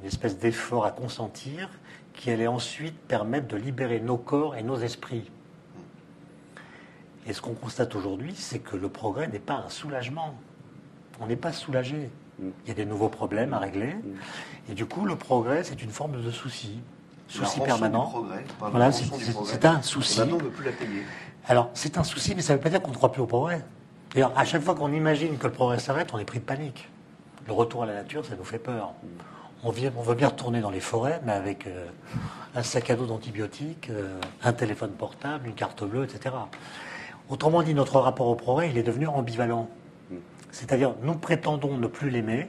[SPEAKER 2] une espèce d'effort à consentir qui allait ensuite permettre de libérer nos corps et nos esprits. Et ce qu'on constate aujourd'hui, c'est que le progrès n'est pas un soulagement. On n'est pas soulagé.
[SPEAKER 3] Mm.
[SPEAKER 2] Il y a des nouveaux problèmes à régler. Et du coup, le progrès, c'est une forme de souci. Souci permanent.
[SPEAKER 4] progrès,
[SPEAKER 2] Voilà, c'est un souci.
[SPEAKER 4] Maintenant, on ne peut plus la payer.
[SPEAKER 2] Alors, c'est un souci, mais ça ne veut pas dire qu'on ne croit plus au progrès. D'ailleurs, à chaque fois qu'on imagine que le progrès s'arrête, on est pris de panique. Le retour à la nature, ça nous fait peur. On, vient- on veut bien retourner dans les forêts, mais avec euh, un sac à dos d'antibiotiques, euh, un téléphone portable, une carte bleue, etc. Autrement dit, notre rapport au progrès, il est devenu ambivalent. C'est-à-dire, nous prétendons ne plus l'aimer,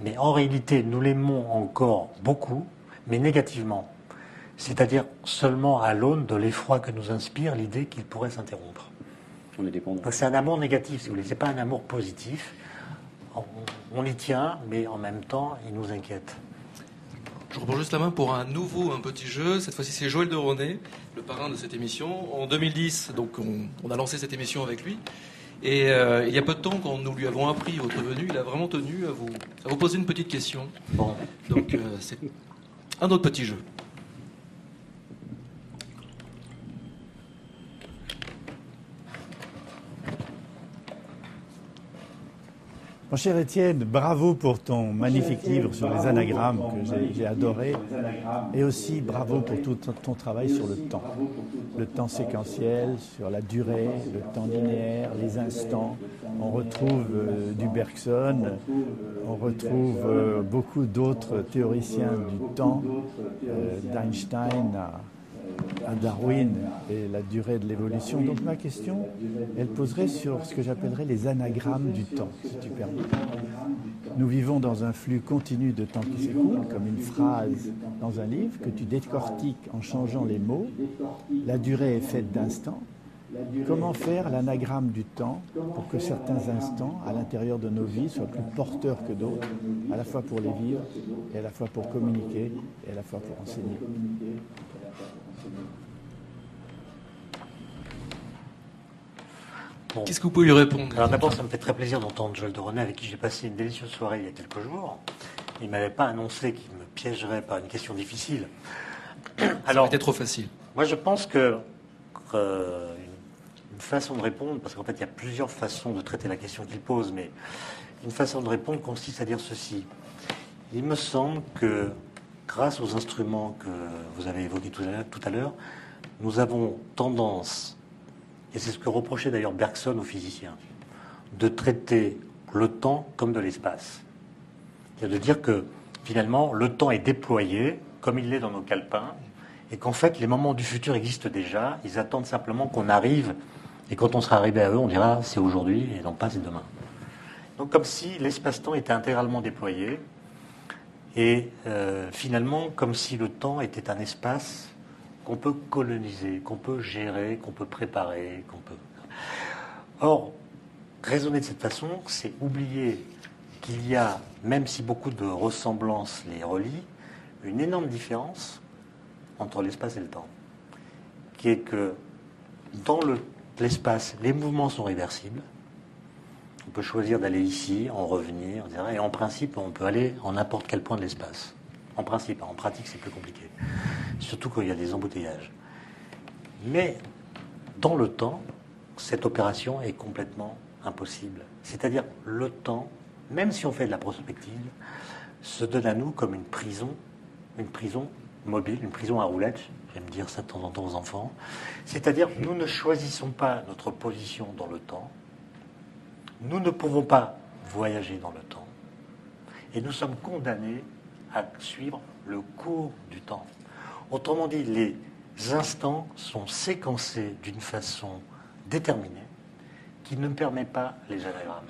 [SPEAKER 2] mais en réalité, nous l'aimons encore beaucoup, mais négativement. C'est-à-dire seulement à l'aune de l'effroi que nous inspire l'idée qu'il pourrait s'interrompre.
[SPEAKER 3] On est dépendant.
[SPEAKER 2] C'est un amour négatif, si vous voulez. C'est pas un amour positif. On, on y tient, mais en même temps, il nous inquiète.
[SPEAKER 1] Je reprends juste la main pour un nouveau, un petit jeu. Cette fois-ci, c'est Joël de René, le parrain de cette émission. En 2010, donc, on, a lancé cette émission avec lui. Et euh, il y a peu de temps, quand nous lui avons appris votre venue, il a vraiment tenu à vous, à vous poser une petite question.
[SPEAKER 2] Bon.
[SPEAKER 1] Donc, euh, c'est un autre petit jeu.
[SPEAKER 6] Mon cher Étienne, bravo pour ton magnifique livre sur les anagrammes que j'ai adoré. Et aussi bravo pour tout ton travail sur le temps. Le temps séquentiel, sur la durée, le temps linéaire, les instants. On retrouve euh, du Bergson, on retrouve euh, beaucoup d'autres théoriciens du temps, euh, d'Einstein à Darwin et la durée de l'évolution. Donc ma question, elle poserait sur ce que j'appellerais les anagrammes du temps, si tu permets. Nous vivons dans un flux continu de temps qui s'écoule, comme une phrase dans un livre que tu décortiques en changeant les mots. La durée est faite d'instants. Comment faire l'anagramme du temps pour que certains instants à l'intérieur de nos vies soient plus porteurs que d'autres, à la fois pour les vivre et à la fois pour communiquer et à la fois pour enseigner?
[SPEAKER 1] Qu'est-ce que vous pouvez lui répondre
[SPEAKER 2] Alors d'abord, ça me fait très plaisir d'entendre Joël de René, avec qui j'ai passé une délicieuse soirée il y a quelques jours. Il ne m'avait pas annoncé qu'il me piégerait par une question difficile.
[SPEAKER 1] Alors, c'était trop facile.
[SPEAKER 2] Moi, je pense que euh, une façon de répondre, parce qu'en fait, il y a plusieurs façons de traiter la question qu'il pose, mais une façon de répondre consiste à dire ceci. Il me semble que grâce aux instruments que vous avez évoqués tout à l'heure, nous avons tendance et c'est ce que reprochait d'ailleurs Bergson aux physiciens, de traiter le temps comme de l'espace. C'est-à-dire de dire que finalement le temps est déployé comme il l'est dans nos calepins, et qu'en fait les moments du futur existent déjà, ils attendent simplement qu'on arrive, et quand on sera arrivé à eux, on dira c'est aujourd'hui et non pas c'est demain. Donc comme si l'espace-temps était intégralement déployé, et euh, finalement comme si le temps était un espace qu'on peut coloniser, qu'on peut gérer, qu'on peut préparer, qu'on peut. Or, raisonner de cette façon, c'est oublier qu'il y a, même si beaucoup de ressemblances les relient, une énorme différence entre l'espace et le temps, qui est que dans l'espace, les mouvements sont réversibles. On peut choisir d'aller ici, en revenir, etc. Et en principe, on peut aller en n'importe quel point de l'espace. En principe, en pratique, c'est plus compliqué surtout quand il y a des embouteillages. Mais dans le temps, cette opération est complètement impossible. C'est-à-dire le temps, même si on fait de la prospective, se donne à nous comme une prison, une prison mobile, une prison à roulettes, j'aime dire ça de temps en temps aux enfants. C'est-à-dire nous ne choisissons pas notre position dans le temps, nous ne pouvons pas voyager dans le temps, et nous sommes condamnés à suivre le cours du temps. Autrement dit, les instants sont séquencés d'une façon déterminée qui ne permet pas les anagrammes.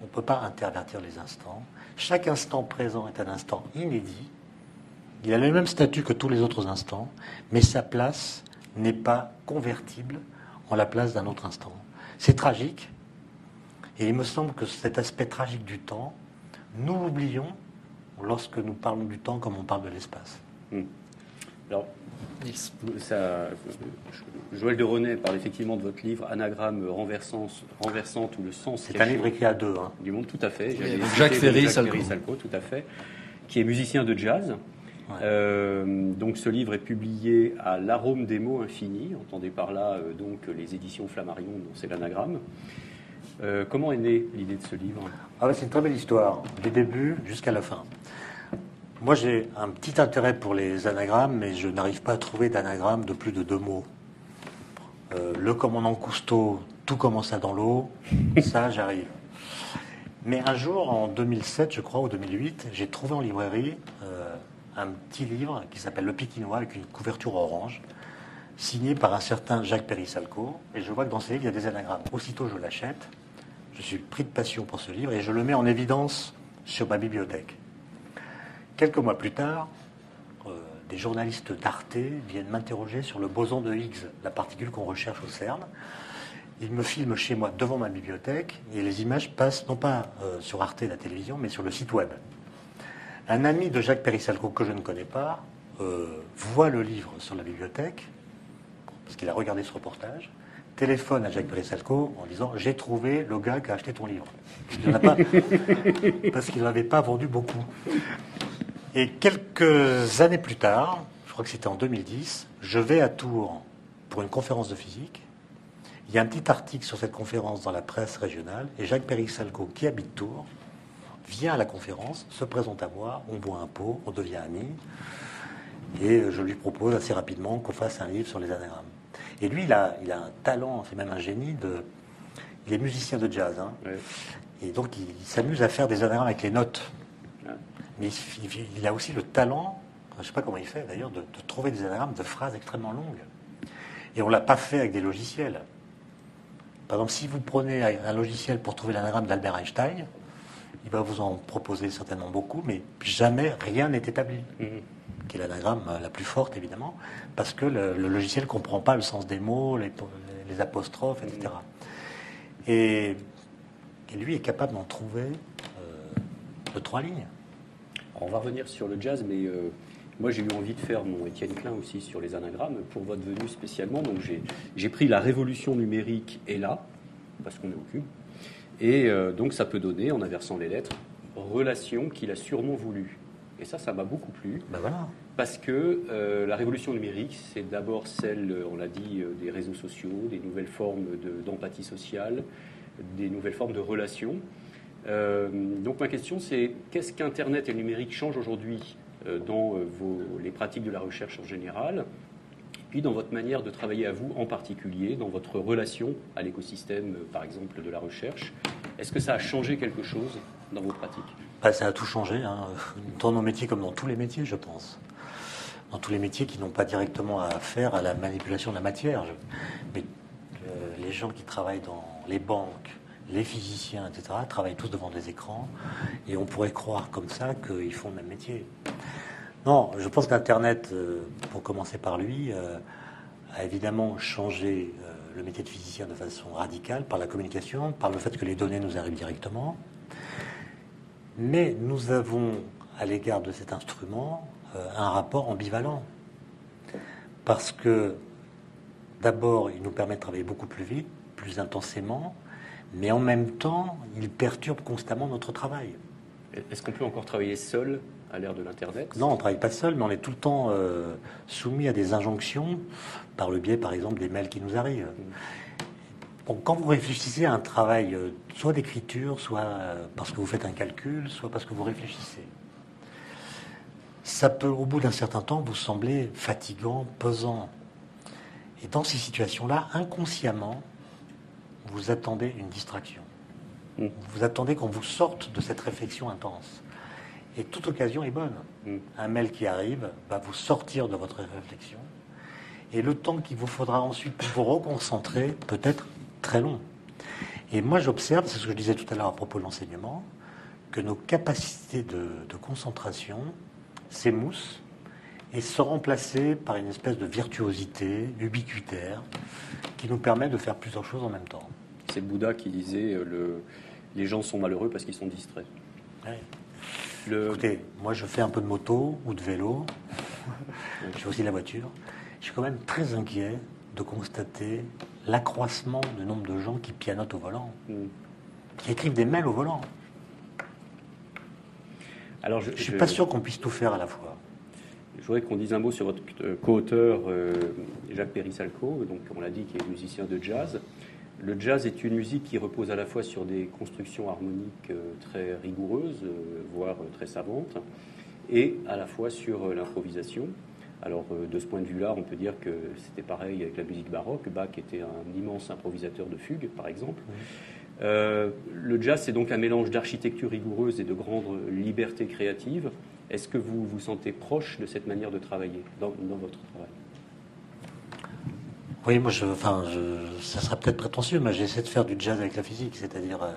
[SPEAKER 2] On ne peut pas intervertir les instants. Chaque instant présent est un instant inédit. Il a le même statut que tous les autres instants, mais sa place n'est pas convertible en la place d'un autre instant. C'est tragique, et il me semble que cet aspect tragique du temps, nous l'oublions lorsque nous parlons du temps comme on parle de l'espace. Hmm.
[SPEAKER 3] Alors, ça, Joël de René parle effectivement de votre livre Anagramme renversante, ou le sens.
[SPEAKER 2] C'est un livre écrit à deux. Hein.
[SPEAKER 3] Du monde, tout à fait.
[SPEAKER 1] Jacques Ferry, Salco.
[SPEAKER 3] tout à fait, qui est musicien de jazz. Euh, donc ce livre est publié à l'arôme des mots infinis. Entendez par là euh, donc les éditions Flammarion, dont c'est l'anagramme. Euh, comment est née l'idée de ce livre?
[SPEAKER 2] Ah C'est une très belle histoire, du début jusqu'à la fin. Moi, j'ai un petit intérêt pour les anagrammes, mais je n'arrive pas à trouver d'anagramme de plus de deux mots. Euh, le commandant Cousteau, tout commença dans l'eau, ça, j'arrive. Mais un jour, en 2007, je crois, ou 2008, j'ai trouvé en librairie euh, un petit livre qui s'appelle Le Pikinois avec une couverture orange, signé par un certain Jacques Périssalco. Et je vois que dans ce livre, il y a des anagrammes. Aussitôt, je l'achète. Je suis pris de passion pour ce livre et je le mets en évidence sur ma bibliothèque. Quelques mois plus tard, euh, des journalistes d'Arte viennent m'interroger sur le boson de Higgs, la particule qu'on recherche au CERN. il me filme chez moi devant ma bibliothèque et les images passent non pas euh, sur Arte, la télévision, mais sur le site web. Un ami de Jacques Perissalco que je ne connais pas euh, voit le livre sur la bibliothèque, parce qu'il a regardé ce reportage, téléphone à Jacques Perissalco en disant J'ai trouvé le gars qui a acheté ton livre. Il en a pas, parce qu'il n'avait pas vendu beaucoup. Et quelques années plus tard, je crois que c'était en 2010, je vais à Tours pour une conférence de physique. Il y a un petit article sur cette conférence dans la presse régionale, et Jacques Perissalco, qui habite Tours, vient à la conférence, se présente à moi, on boit un pot, on devient amis, et je lui propose assez rapidement qu'on fasse un livre sur les anagrammes. Et lui, il a, il a un talent, c'est même un génie, de, il est musicien de jazz, hein.
[SPEAKER 3] Ouais.
[SPEAKER 2] et donc il, il s'amuse à faire des anagrammes avec les notes.
[SPEAKER 3] Ouais.
[SPEAKER 2] Mais il, a aussi le talent, je ne sais pas comment il fait d'ailleurs, de, de trouver des anagrammes de phrases extrêmement longues. Et on ne l'a pas fait avec des logiciels. Par exemple, si vous prenez un logiciel pour trouver l'anagramme d'Albert Einstein, il va vous en proposer certainement beaucoup, mais jamais rien n'est établi,
[SPEAKER 3] Mhm.
[SPEAKER 2] Qui est l'anagramme euh, la plus forte évidemment, parce que le, logiciel ne comprend pas le sens des mots, les, apostrophes, etc. Et, et lui est capable d'en trouver euh, de trois lignes.
[SPEAKER 3] On va revenir sur le jazz, mais euh, moi j'ai eu envie de faire mon Étienne Klein aussi sur les anagrammes pour votre venue spécialement. Donc j'ai- j'ai pris la révolution numérique et là, parce qu'on est au cube. Et euh, donc ça peut donner, en inversant les lettres, relation qu'il a sûrement voulu. Et ça, ça m'a beaucoup plu.
[SPEAKER 2] Ben voilà.
[SPEAKER 3] Parce que euh, la révolution numérique, c'est d'abord celle, euh, on l'a dit, euh, des réseaux sociaux, des nouvelles formes de- d'empathie sociale, des nouvelles formes de relations. Euh, donc ma question, c'est qu'est-ce qu'Internet et le numérique changent aujourd'hui euh, dans vos- les pratiques de la recherche en général, puis dans votre manière de travailler à vous en particulier, dans votre relation à l'écosystème, par exemple, de la recherche? Est-ce que ça a changé quelque chose dans vos pratiques?
[SPEAKER 2] Ben, ça a tout changé, hein, dans nos métiers comme dans tous les métiers, je pense. Dans tous les métiers qui n'ont pas directement à faire à la manipulation de la matière. Mais euh, les gens qui travaillent dans les banques, les physiciens, etc., travaillent tous devant des écrans, et on pourrait croire comme ça qu'ils font le même métier. Non, je pense qu'Internet, euh, pour commencer par lui, euh, a évidemment changé le métier de physicien de façon radicale par la communication, par le fait que les données nous arrivent directement. Mais nous avons, à l'égard de cet instrument, euh, un rapport ambivalent. Parce que, d'abord, il nous permet de travailler beaucoup plus vite, plus intensément, mais en même temps, il perturbe constamment notre travail.
[SPEAKER 3] Est-ce qu'on peut encore travailler seul à l'ère de l'Internet?
[SPEAKER 2] Non, on ne travaille pas seul, mais on est tout le temps euh, soumis à des injonctions, par le biais, par exemple, des mails qui nous arrivent. Quand vous réfléchissez à un travail, euh, soit d'écriture, soit euh, parce que vous faites un calcul, soit parce que vous réfléchissez, ça peut, au bout d'un certain temps, vous sembler fatigant, pesant. Et dans ces situations-là, inconsciemment, vous attendez une distraction.
[SPEAKER 3] Mm.
[SPEAKER 2] Vous attendez qu'on vous sorte de cette réflexion intense. Et toute occasion est bonne.
[SPEAKER 3] Mm.
[SPEAKER 2] Un mail qui arrive va vous sortir de votre réflexion. Et le temps qu'il vous faudra ensuite pour vous reconcentrer peut être très long. Et moi, j'observe, c'est ce que je disais tout à l'heure à propos de l'enseignement, que nos capacités de, de concentration s'émoussent et sont remplacées par une espèce de virtuosité ubiquitaire qui nous permet de faire plusieurs choses en même temps.
[SPEAKER 3] C'est Bouddha qui disait euh, le, les gens sont malheureux parce qu'ils sont distraits.
[SPEAKER 2] Ouais.
[SPEAKER 3] Le,
[SPEAKER 2] Écoutez, moi je fais un peu de moto ou de vélo, je fais aussi la voiture. Je suis quand même très inquiet de constater l'accroissement du nombre de gens qui pianotent au volant,
[SPEAKER 3] Mm.
[SPEAKER 2] qui écrivent des mails au volant.
[SPEAKER 3] Alors, je,
[SPEAKER 2] Je suis
[SPEAKER 3] je-
[SPEAKER 2] pas sûr qu'on puisse tout faire à la fois.
[SPEAKER 3] Je voudrais qu'on dise un mot sur votre euh, co-auteur euh, Jacques Perissalco, donc on l'a dit, qui est musicien de jazz. Le jazz est une musique qui repose à la fois sur des constructions harmoniques euh, très rigoureuses, euh, voire très savantes, et à la fois sur l'improvisation. Alors euh, de ce point de vue-là, on peut dire que c'était pareil avec la musique baroque. Bach était un immense improvisateur de fugue, par exemple. Euh, le jazz, c'est donc un mélange d'architecture rigoureuse et de grande liberté créative. Est-ce que vous vous sentez proche de cette manière de travailler dans, dans votre travail?
[SPEAKER 2] Oui, moi, je, enfin, je, ça sera peut-être prétentieux, mais j'essaie de faire du jazz avec la physique, c'est-à-dire euh,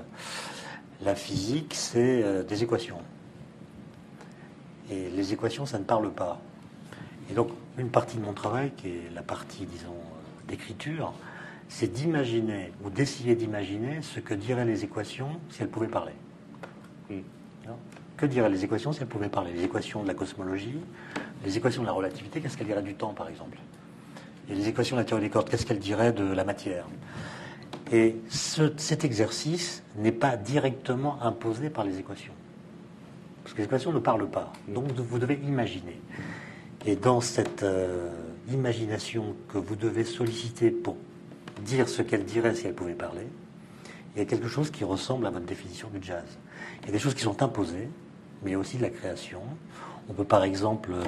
[SPEAKER 2] la physique, c'est euh, des équations. Et les équations, ça ne parle pas. Et donc, une partie de mon travail, qui est la partie, disons, euh, d'écriture, c'est d'imaginer ou d'essayer d'imaginer ce que diraient les équations si elles pouvaient parler.
[SPEAKER 3] Mm.
[SPEAKER 2] Non? Que diraient les équations si elles pouvaient parler? Les équations de la cosmologie, les équations de la relativité, qu'est-ce qu'elles diraient du temps, par exemple? Et les équations de la théorie des cordes, qu'est-ce qu'elles diraient de la matière? Et ce- cet exercice n'est pas directement imposé par les équations. Parce que les équations ne parlent pas. Donc vous devez imaginer. Et dans cette euh, imagination que vous devez solliciter pour dire ce qu'elle dirait si elle pouvait parler, il y a quelque chose qui ressemble à votre définition du jazz. Il y a des choses qui sont imposées, mais il y a aussi de la création. On peut par exemple euh,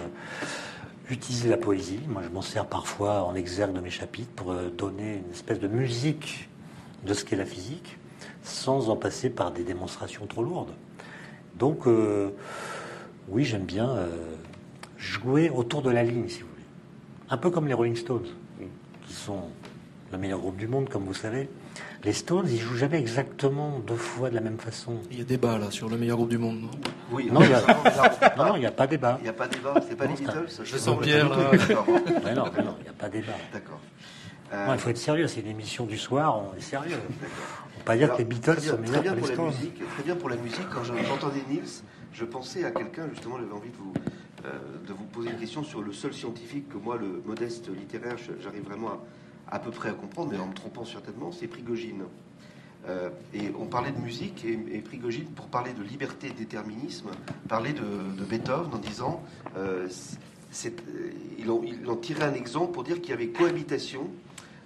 [SPEAKER 2] utiliser la poésie. Moi, je m'en sers parfois en exergue de mes chapitres pour euh, donner une espèce de musique de ce qu'est la physique, sans en passer par des démonstrations trop lourdes. Donc, oui, j'aime bien jouer autour de la ligne, si vous voulez. Un peu comme les Rolling Stones, qui sont le meilleur groupe du monde, comme vous savez. Les Stones, ils jouent jamais exactement deux fois de la même façon.
[SPEAKER 1] Il y a débat là sur le meilleur groupe du monde. non?
[SPEAKER 4] Oui,
[SPEAKER 2] Non, il y a-
[SPEAKER 4] ça, ça,
[SPEAKER 2] Non, non, il n'y a pas débat.
[SPEAKER 4] Il n'y a pas de débat, c'est pas les Beatles?
[SPEAKER 1] Je sens Pierre, là.
[SPEAKER 2] Mais non, mais non, il n'y a pas débat.
[SPEAKER 4] D'accord.
[SPEAKER 2] Non, il faut être sérieux, c'est une émission du soir, on est sérieux. On ne peut pas dire
[SPEAKER 4] Alors,
[SPEAKER 2] que les Beatles
[SPEAKER 4] très bien,
[SPEAKER 2] sont meilleurs
[SPEAKER 4] bien
[SPEAKER 2] que les
[SPEAKER 4] pour la
[SPEAKER 2] Stones.
[SPEAKER 4] musique. Très bien pour la musique. Quand je- j'entendais Niels, je pensais à quelqu'un, justement, j'avais envie de vous, de vous poser une question sur le seul scientifique que moi, le modeste littéraire, j'arrive vraiment à, peu près à comprendre, mais en me trompant certainement, c'est Prigogine. Euh, et on parlait de musique, et, Prigogine, pour parler de liberté et déterminisme, parlait de, Beethoven en disant, euh, euh, il, en, il en tirait un exemple pour dire qu'il y avait cohabitation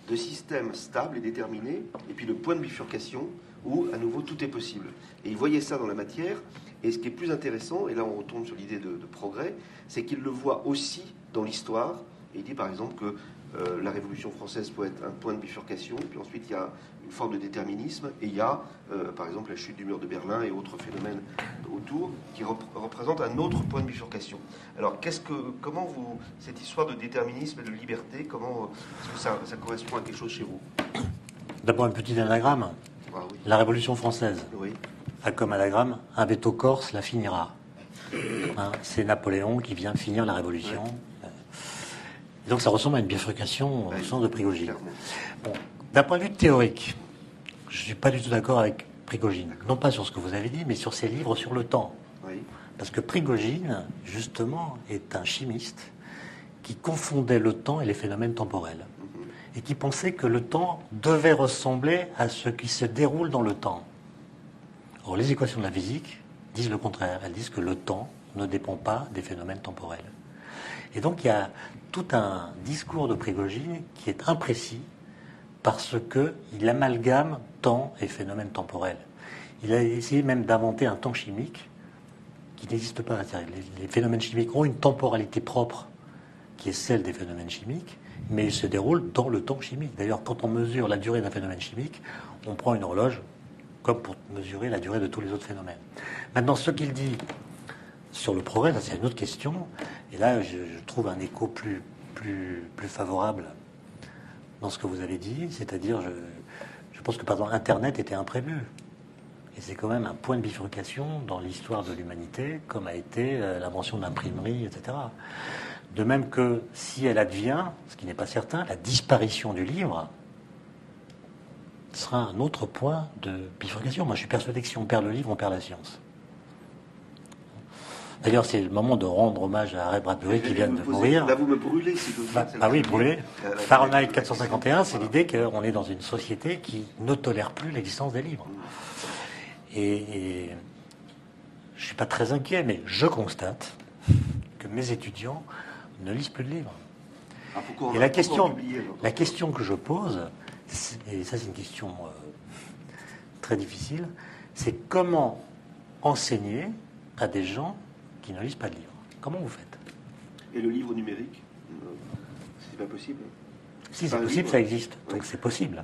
[SPEAKER 4] de systèmes stables et déterminés, et puis le point de bifurcation où à nouveau tout est possible. Et il voyait ça dans la matière, et ce qui est plus intéressant, et là on retourne sur l'idée de, de progrès, c'est qu'il le voit aussi dans l'histoire, il dit par exemple que euh, la Révolution française peut être un point de bifurcation, puis ensuite il y a une forme de déterminisme, et il y a euh, par exemple la chute du mur de Berlin et autres phénomènes autour qui rep- représentent un autre point de bifurcation. Alors qu'est-ce que, comment vous, cette histoire de déterminisme et de liberté, comment que ça, ça correspond à quelque chose chez vous?
[SPEAKER 2] D'abord, un petit anagramme.
[SPEAKER 4] Ah oui.
[SPEAKER 2] La Révolution française
[SPEAKER 4] Oui.
[SPEAKER 2] A comme anagramme un veto corse la finira. Hein, c'est Napoléon qui vient finir la Révolution. Et donc ça ressemble à une bifurcation au
[SPEAKER 4] Ouais,
[SPEAKER 2] sens de Prigogine. Bon, D'un point de vue théorique, je ne suis pas du tout d'accord avec Prigogine. Non pas sur ce que vous avez dit, mais sur ses livres sur le temps.
[SPEAKER 4] Oui.
[SPEAKER 2] Parce que Prigogine, justement, est un chimiste qui confondait le temps et les phénomènes temporels. Et qui pensait que le temps devait ressembler à ce qui se déroule dans le temps. Les équations de la physique disent le contraire. Elles disent que le temps ne dépend pas des phénomènes temporels. Et donc, il y a tout un discours de Prigogine qui est imprécis parce qu'il amalgame temps et phénomènes temporels. Il a essayé même d'inventer un temps chimique qui n'existe pas. Les phénomènes chimiques ont une temporalité propre qui est celle des phénomènes chimiques, mais ils se déroulent dans le temps chimique. D'ailleurs, quand on mesure la durée d'un phénomène chimique, on prend une horloge comme pour mesurer la durée de tous les autres phénomènes. Maintenant, ce qu'il dit sur le progrès, c'est une autre question, et là je, je trouve un écho plus, plus, plus favorable dans ce que vous avez dit, c'est-à-dire, je, je pense que par exemple Internet était imprévu. Et c'est quand même un point de bifurcation dans l'histoire de l'humanité, comme a été euh, l'invention de l'imprimerie, etc. De même que si elle advient, ce qui n'est pas certain, la disparition du livre sera un autre point de bifurcation. Moi, je suis persuadé que si on perd le livre, on perd la science. D'ailleurs, c'est le moment de rendre hommage à Ray Bradbury qui vient de
[SPEAKER 4] poser-
[SPEAKER 2] mourir.
[SPEAKER 4] Là, vous me brûlez, si vous
[SPEAKER 2] Bah,
[SPEAKER 4] voulez.
[SPEAKER 2] ah oui, brûlé.
[SPEAKER 4] Euh,
[SPEAKER 2] Fahrenheit 451, c'est l'idée qu'on est dans une société qui ne tolère plus l'existence des livres. Et, et je suis pas très inquiet, mais je constate que mes étudiants ne lisent plus de livres.
[SPEAKER 4] Ah,
[SPEAKER 2] Et la question, la question que je pose, et ça c'est une question euh, très difficile, c'est comment enseigner à des gens qui ne lisent pas de livres. Comment vous faites?
[SPEAKER 4] Et le livre numérique euh, C'est pas possible?
[SPEAKER 2] Si c'est possible,
[SPEAKER 4] livre.
[SPEAKER 2] ça existe, donc c'est possible.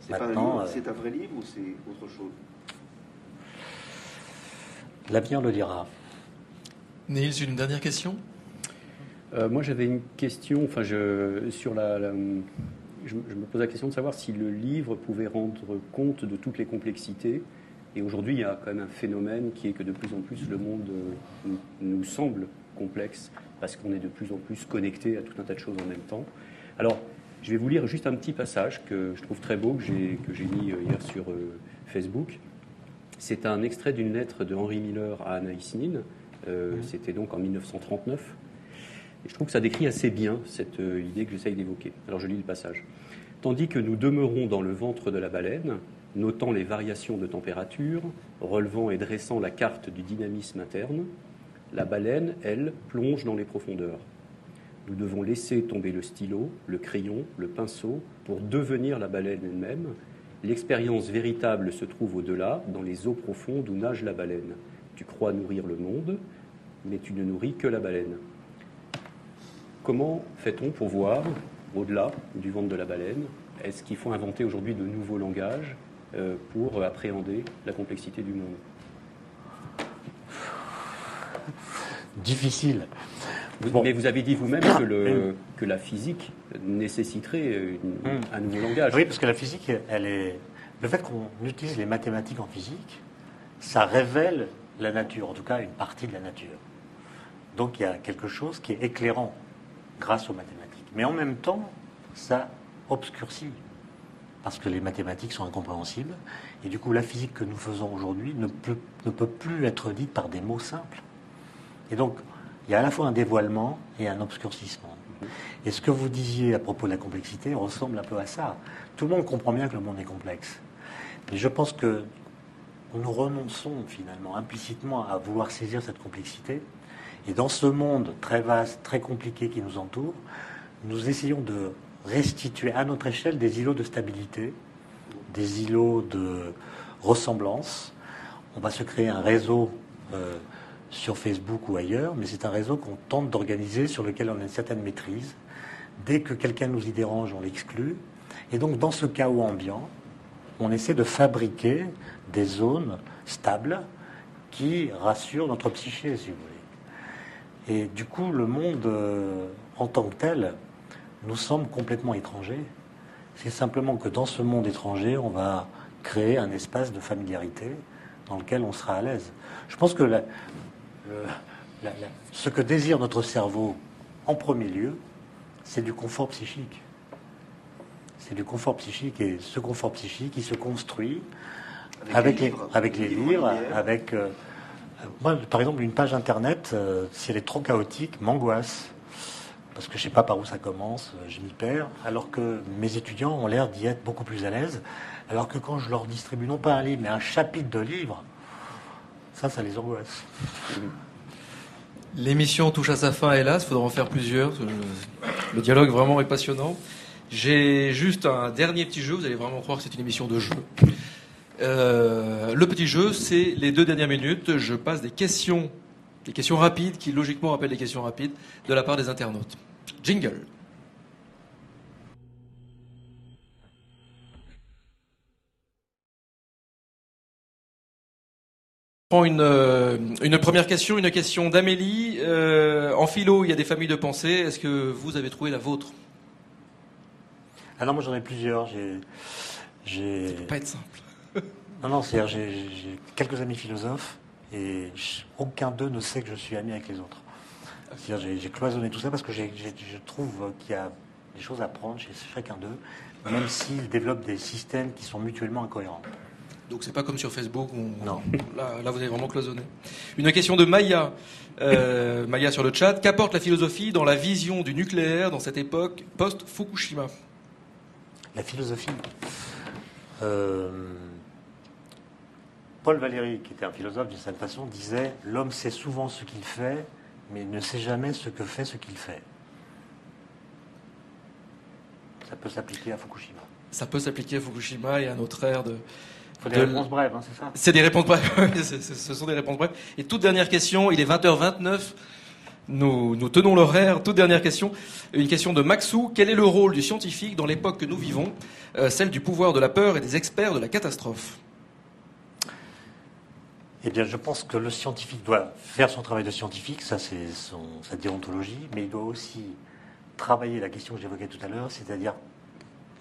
[SPEAKER 4] C'est pas un
[SPEAKER 2] euh,
[SPEAKER 4] c'est un vrai livre ou c'est autre chose?
[SPEAKER 2] L'avenir le dira.
[SPEAKER 1] Niels, une dernière question?
[SPEAKER 3] Euh, moi, j'avais une question. Enfin, je, sur la, la- je, me- je me pose la question de savoir si le livre pouvait rendre compte de toutes les complexités. Et aujourd'hui, il y a quand même un phénomène qui est que de plus en plus le monde euh, nous, nous semble complexe parce qu'on est de plus en plus connecté à tout un tas de choses en même temps. Alors, Je vais vous lire juste un petit passage que je trouve très beau, que j'ai, que j'ai mis hier sur Facebook. C'est un extrait d'une lettre de Henri Miller à Anaïs Nin. C'était donc en 1939. Et je trouve que ça décrit assez bien cette idée que j'essaye d'évoquer. Alors je lis le passage. Tandis que nous demeurons dans le ventre de la baleine, notant les variations de température, relevant et dressant la carte du dynamisme interne, la baleine, elle, plonge dans les profondeurs. Nous devons laisser tomber le stylo, le crayon, le pinceau pour devenir la baleine elle-même. L'expérience véritable se trouve au-delà, dans les eaux profondes où nage la baleine. Tu crois nourrir le monde, mais tu ne nourris que la baleine. Comment fait-on pour voir au-delà du ventre de la baleine Est-ce qu'il faut inventer aujourd'hui de nouveaux langages euh, pour appréhender la complexité du monde?
[SPEAKER 2] Difficile.
[SPEAKER 3] Mais vous avez dit vous-même que, que, la physique nécessiterait hum. un nouveau langage.
[SPEAKER 2] Oui, parce que la physique, elle est. Le fait qu'on utilise les mathématiques en physique, ça révèle la nature, en tout cas une partie de la nature. Donc il y a quelque chose qui est éclairant grâce aux mathématiques. Mais en même temps, ça obscurcit parce que les mathématiques sont incompréhensibles. Et du coup, la physique que nous faisons aujourd'hui ne peut, ne peut plus être dite par des mots simples. Et donc, il y a à la fois un dévoilement et un obscurcissement. Et ce que vous disiez à propos de la complexité ressemble un peu à ça. Tout le monde comprend bien que le monde est complexe. Mais je pense que nous renonçons finalement implicitement à vouloir saisir cette complexité. Et dans ce monde très vaste, très compliqué qui nous entoure, nous essayons de restituer à notre échelle des îlots de stabilité, des îlots de ressemblance. On va se créer un réseau euh, sur Facebook ou ailleurs, mais c'est un réseau qu'on tente d'organiser, sur lequel on a une certaine maîtrise. Dès que quelqu'un nous y dérange, on l'exclue. Et donc, dans ce chaos ambiant, on essaie de fabriquer des zones stables qui rassurent notre psyché, si vous voulez. Et du coup, le monde euh, en tant que tel, nous sommes complètement étrangers. C'est simplement que dans ce monde étranger, on va créer un espace de familiarité dans lequel on sera à l'aise. Je pense que ce que désire notre cerveau en premier lieu, c'est du confort psychique. C'est du confort psychique et ce confort psychique, il se construit avec, les, livres, avec les livres, avec... Euh, moi, par exemple, une page internet, euh, si elle est trop chaotique, m'angoisse parce que je ne sais pas par où ça commence, euh, je m'y perds, alors que mes étudiants ont l'air d'y être beaucoup plus à l'aise, alors que quand je leur distribue non pas un livre, mais un chapitre de livre, ça, ça les angoisse.
[SPEAKER 1] L'émission touche à sa fin, hélas, il faudra en faire plusieurs. Le dialogue vraiment est passionnant. J'ai juste un dernier petit jeu, vous allez vraiment croire que c'est une émission de jeu. Euh, le petit jeu, c'est les deux dernières minutes. Je passe des questions des questions rapides qui logiquement rappellent des questions rapides de la part des internautes. Jingle. prends une, euh, une première question, une question d'Amélie. Euh, en philo, il y a des familles de pensée. Est-ce que vous avez trouvé la vôtre?
[SPEAKER 2] Ah non, moi j'en ai plusieurs.
[SPEAKER 1] J'ai, Ça peut pas être simple.
[SPEAKER 2] Non, non, c'est j'ai quelques amis philosophes et aucun d'eux ne sait que je suis ami avec les autres. J'ai cloisonné tout ça parce que je trouve qu'il y a des choses à prendre chez chacun d'eux, même s'ils développent des systèmes qui sont mutuellement incohérents.
[SPEAKER 1] Donc c'est pas comme sur Facebook où non. Là, vous avez vraiment cloisonné. Une question de Maya. Euh, Maya sur le chat. Qu'apporte la philosophie dans la vision du nucléaire dans cette époque post-Fukushima?
[SPEAKER 2] La philosophie? Euh, Paul Valéry, qui était un philosophe d'une certaine façon, disait L'homme sait souvent ce qu'il fait, mais ne sait jamais ce que fait ce qu'il fait. Ça peut s'appliquer à Fukushima.
[SPEAKER 1] Ça peut s'appliquer à Fukushima et à notre ère de.
[SPEAKER 2] Faut des réponses brèves, hein, c'est ça?
[SPEAKER 1] C'est des réponses brèves, ce sont des réponses brèves. Et toute dernière question, il est 20h29. Nous, nous tenons l'horaire. Toute dernière question. Une question de Maxou. Quel est le rôle du scientifique dans l'époque que nous vivons, euh, celle du pouvoir de la peur et des experts de la catastrophe
[SPEAKER 2] eh bien, je pense que le scientifique doit faire son travail de scientifique, ça c'est sa déontologie, mais il doit aussi travailler la question que j'évoquais tout à l'heure, c'est-à-dire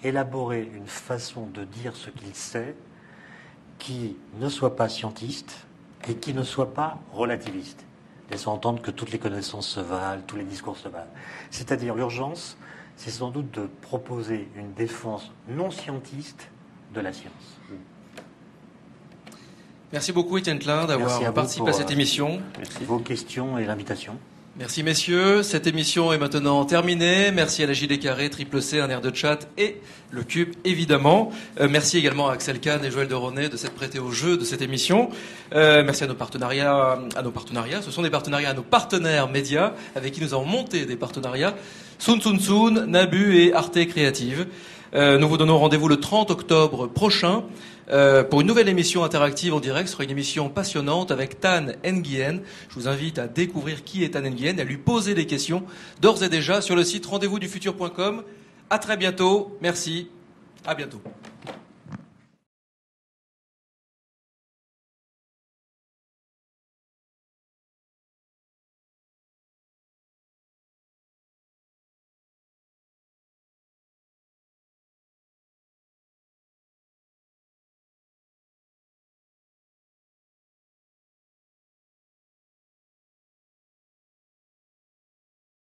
[SPEAKER 2] élaborer une façon de dire ce qu'il sait qui ne soit pas scientiste et qui ne soit pas relativiste, laissant entendre que toutes les connaissances se valent, tous les discours se valent. C'est-à-dire l'urgence, c'est sans doute de proposer une défense non scientiste de la science.
[SPEAKER 1] Merci beaucoup Étienne Klein
[SPEAKER 2] Merci à
[SPEAKER 1] d'avoir participé à cette
[SPEAKER 2] euh,
[SPEAKER 1] émission.
[SPEAKER 2] Vos questions et l'invitation.
[SPEAKER 1] Merci messieurs, cette émission est maintenant terminée. Merci à la JD Carré, Triple C, un air de chat et le Cube évidemment. Euh, merci également à Axel Kahn et Joël de Ronet de s'être prêtés au jeu de cette émission. Euh, merci à nos partenariats, à nos partenariats. Ce sont des partenariats à nos partenaires médias avec qui nous avons monté des partenariats. Sun Sun Sun, Nabu et Arte Créative. Euh, nous vous donnons rendez-vous le 30 octobre prochain euh, pour une nouvelle émission interactive en direct. Sera une émission passionnante avec Tan Nguyen. Je vous invite à découvrir qui est Tan Nguyen et à lui poser des questions d'ores et déjà sur le site rendez-vous du futur.com. À très bientôt. Merci. À bientôt.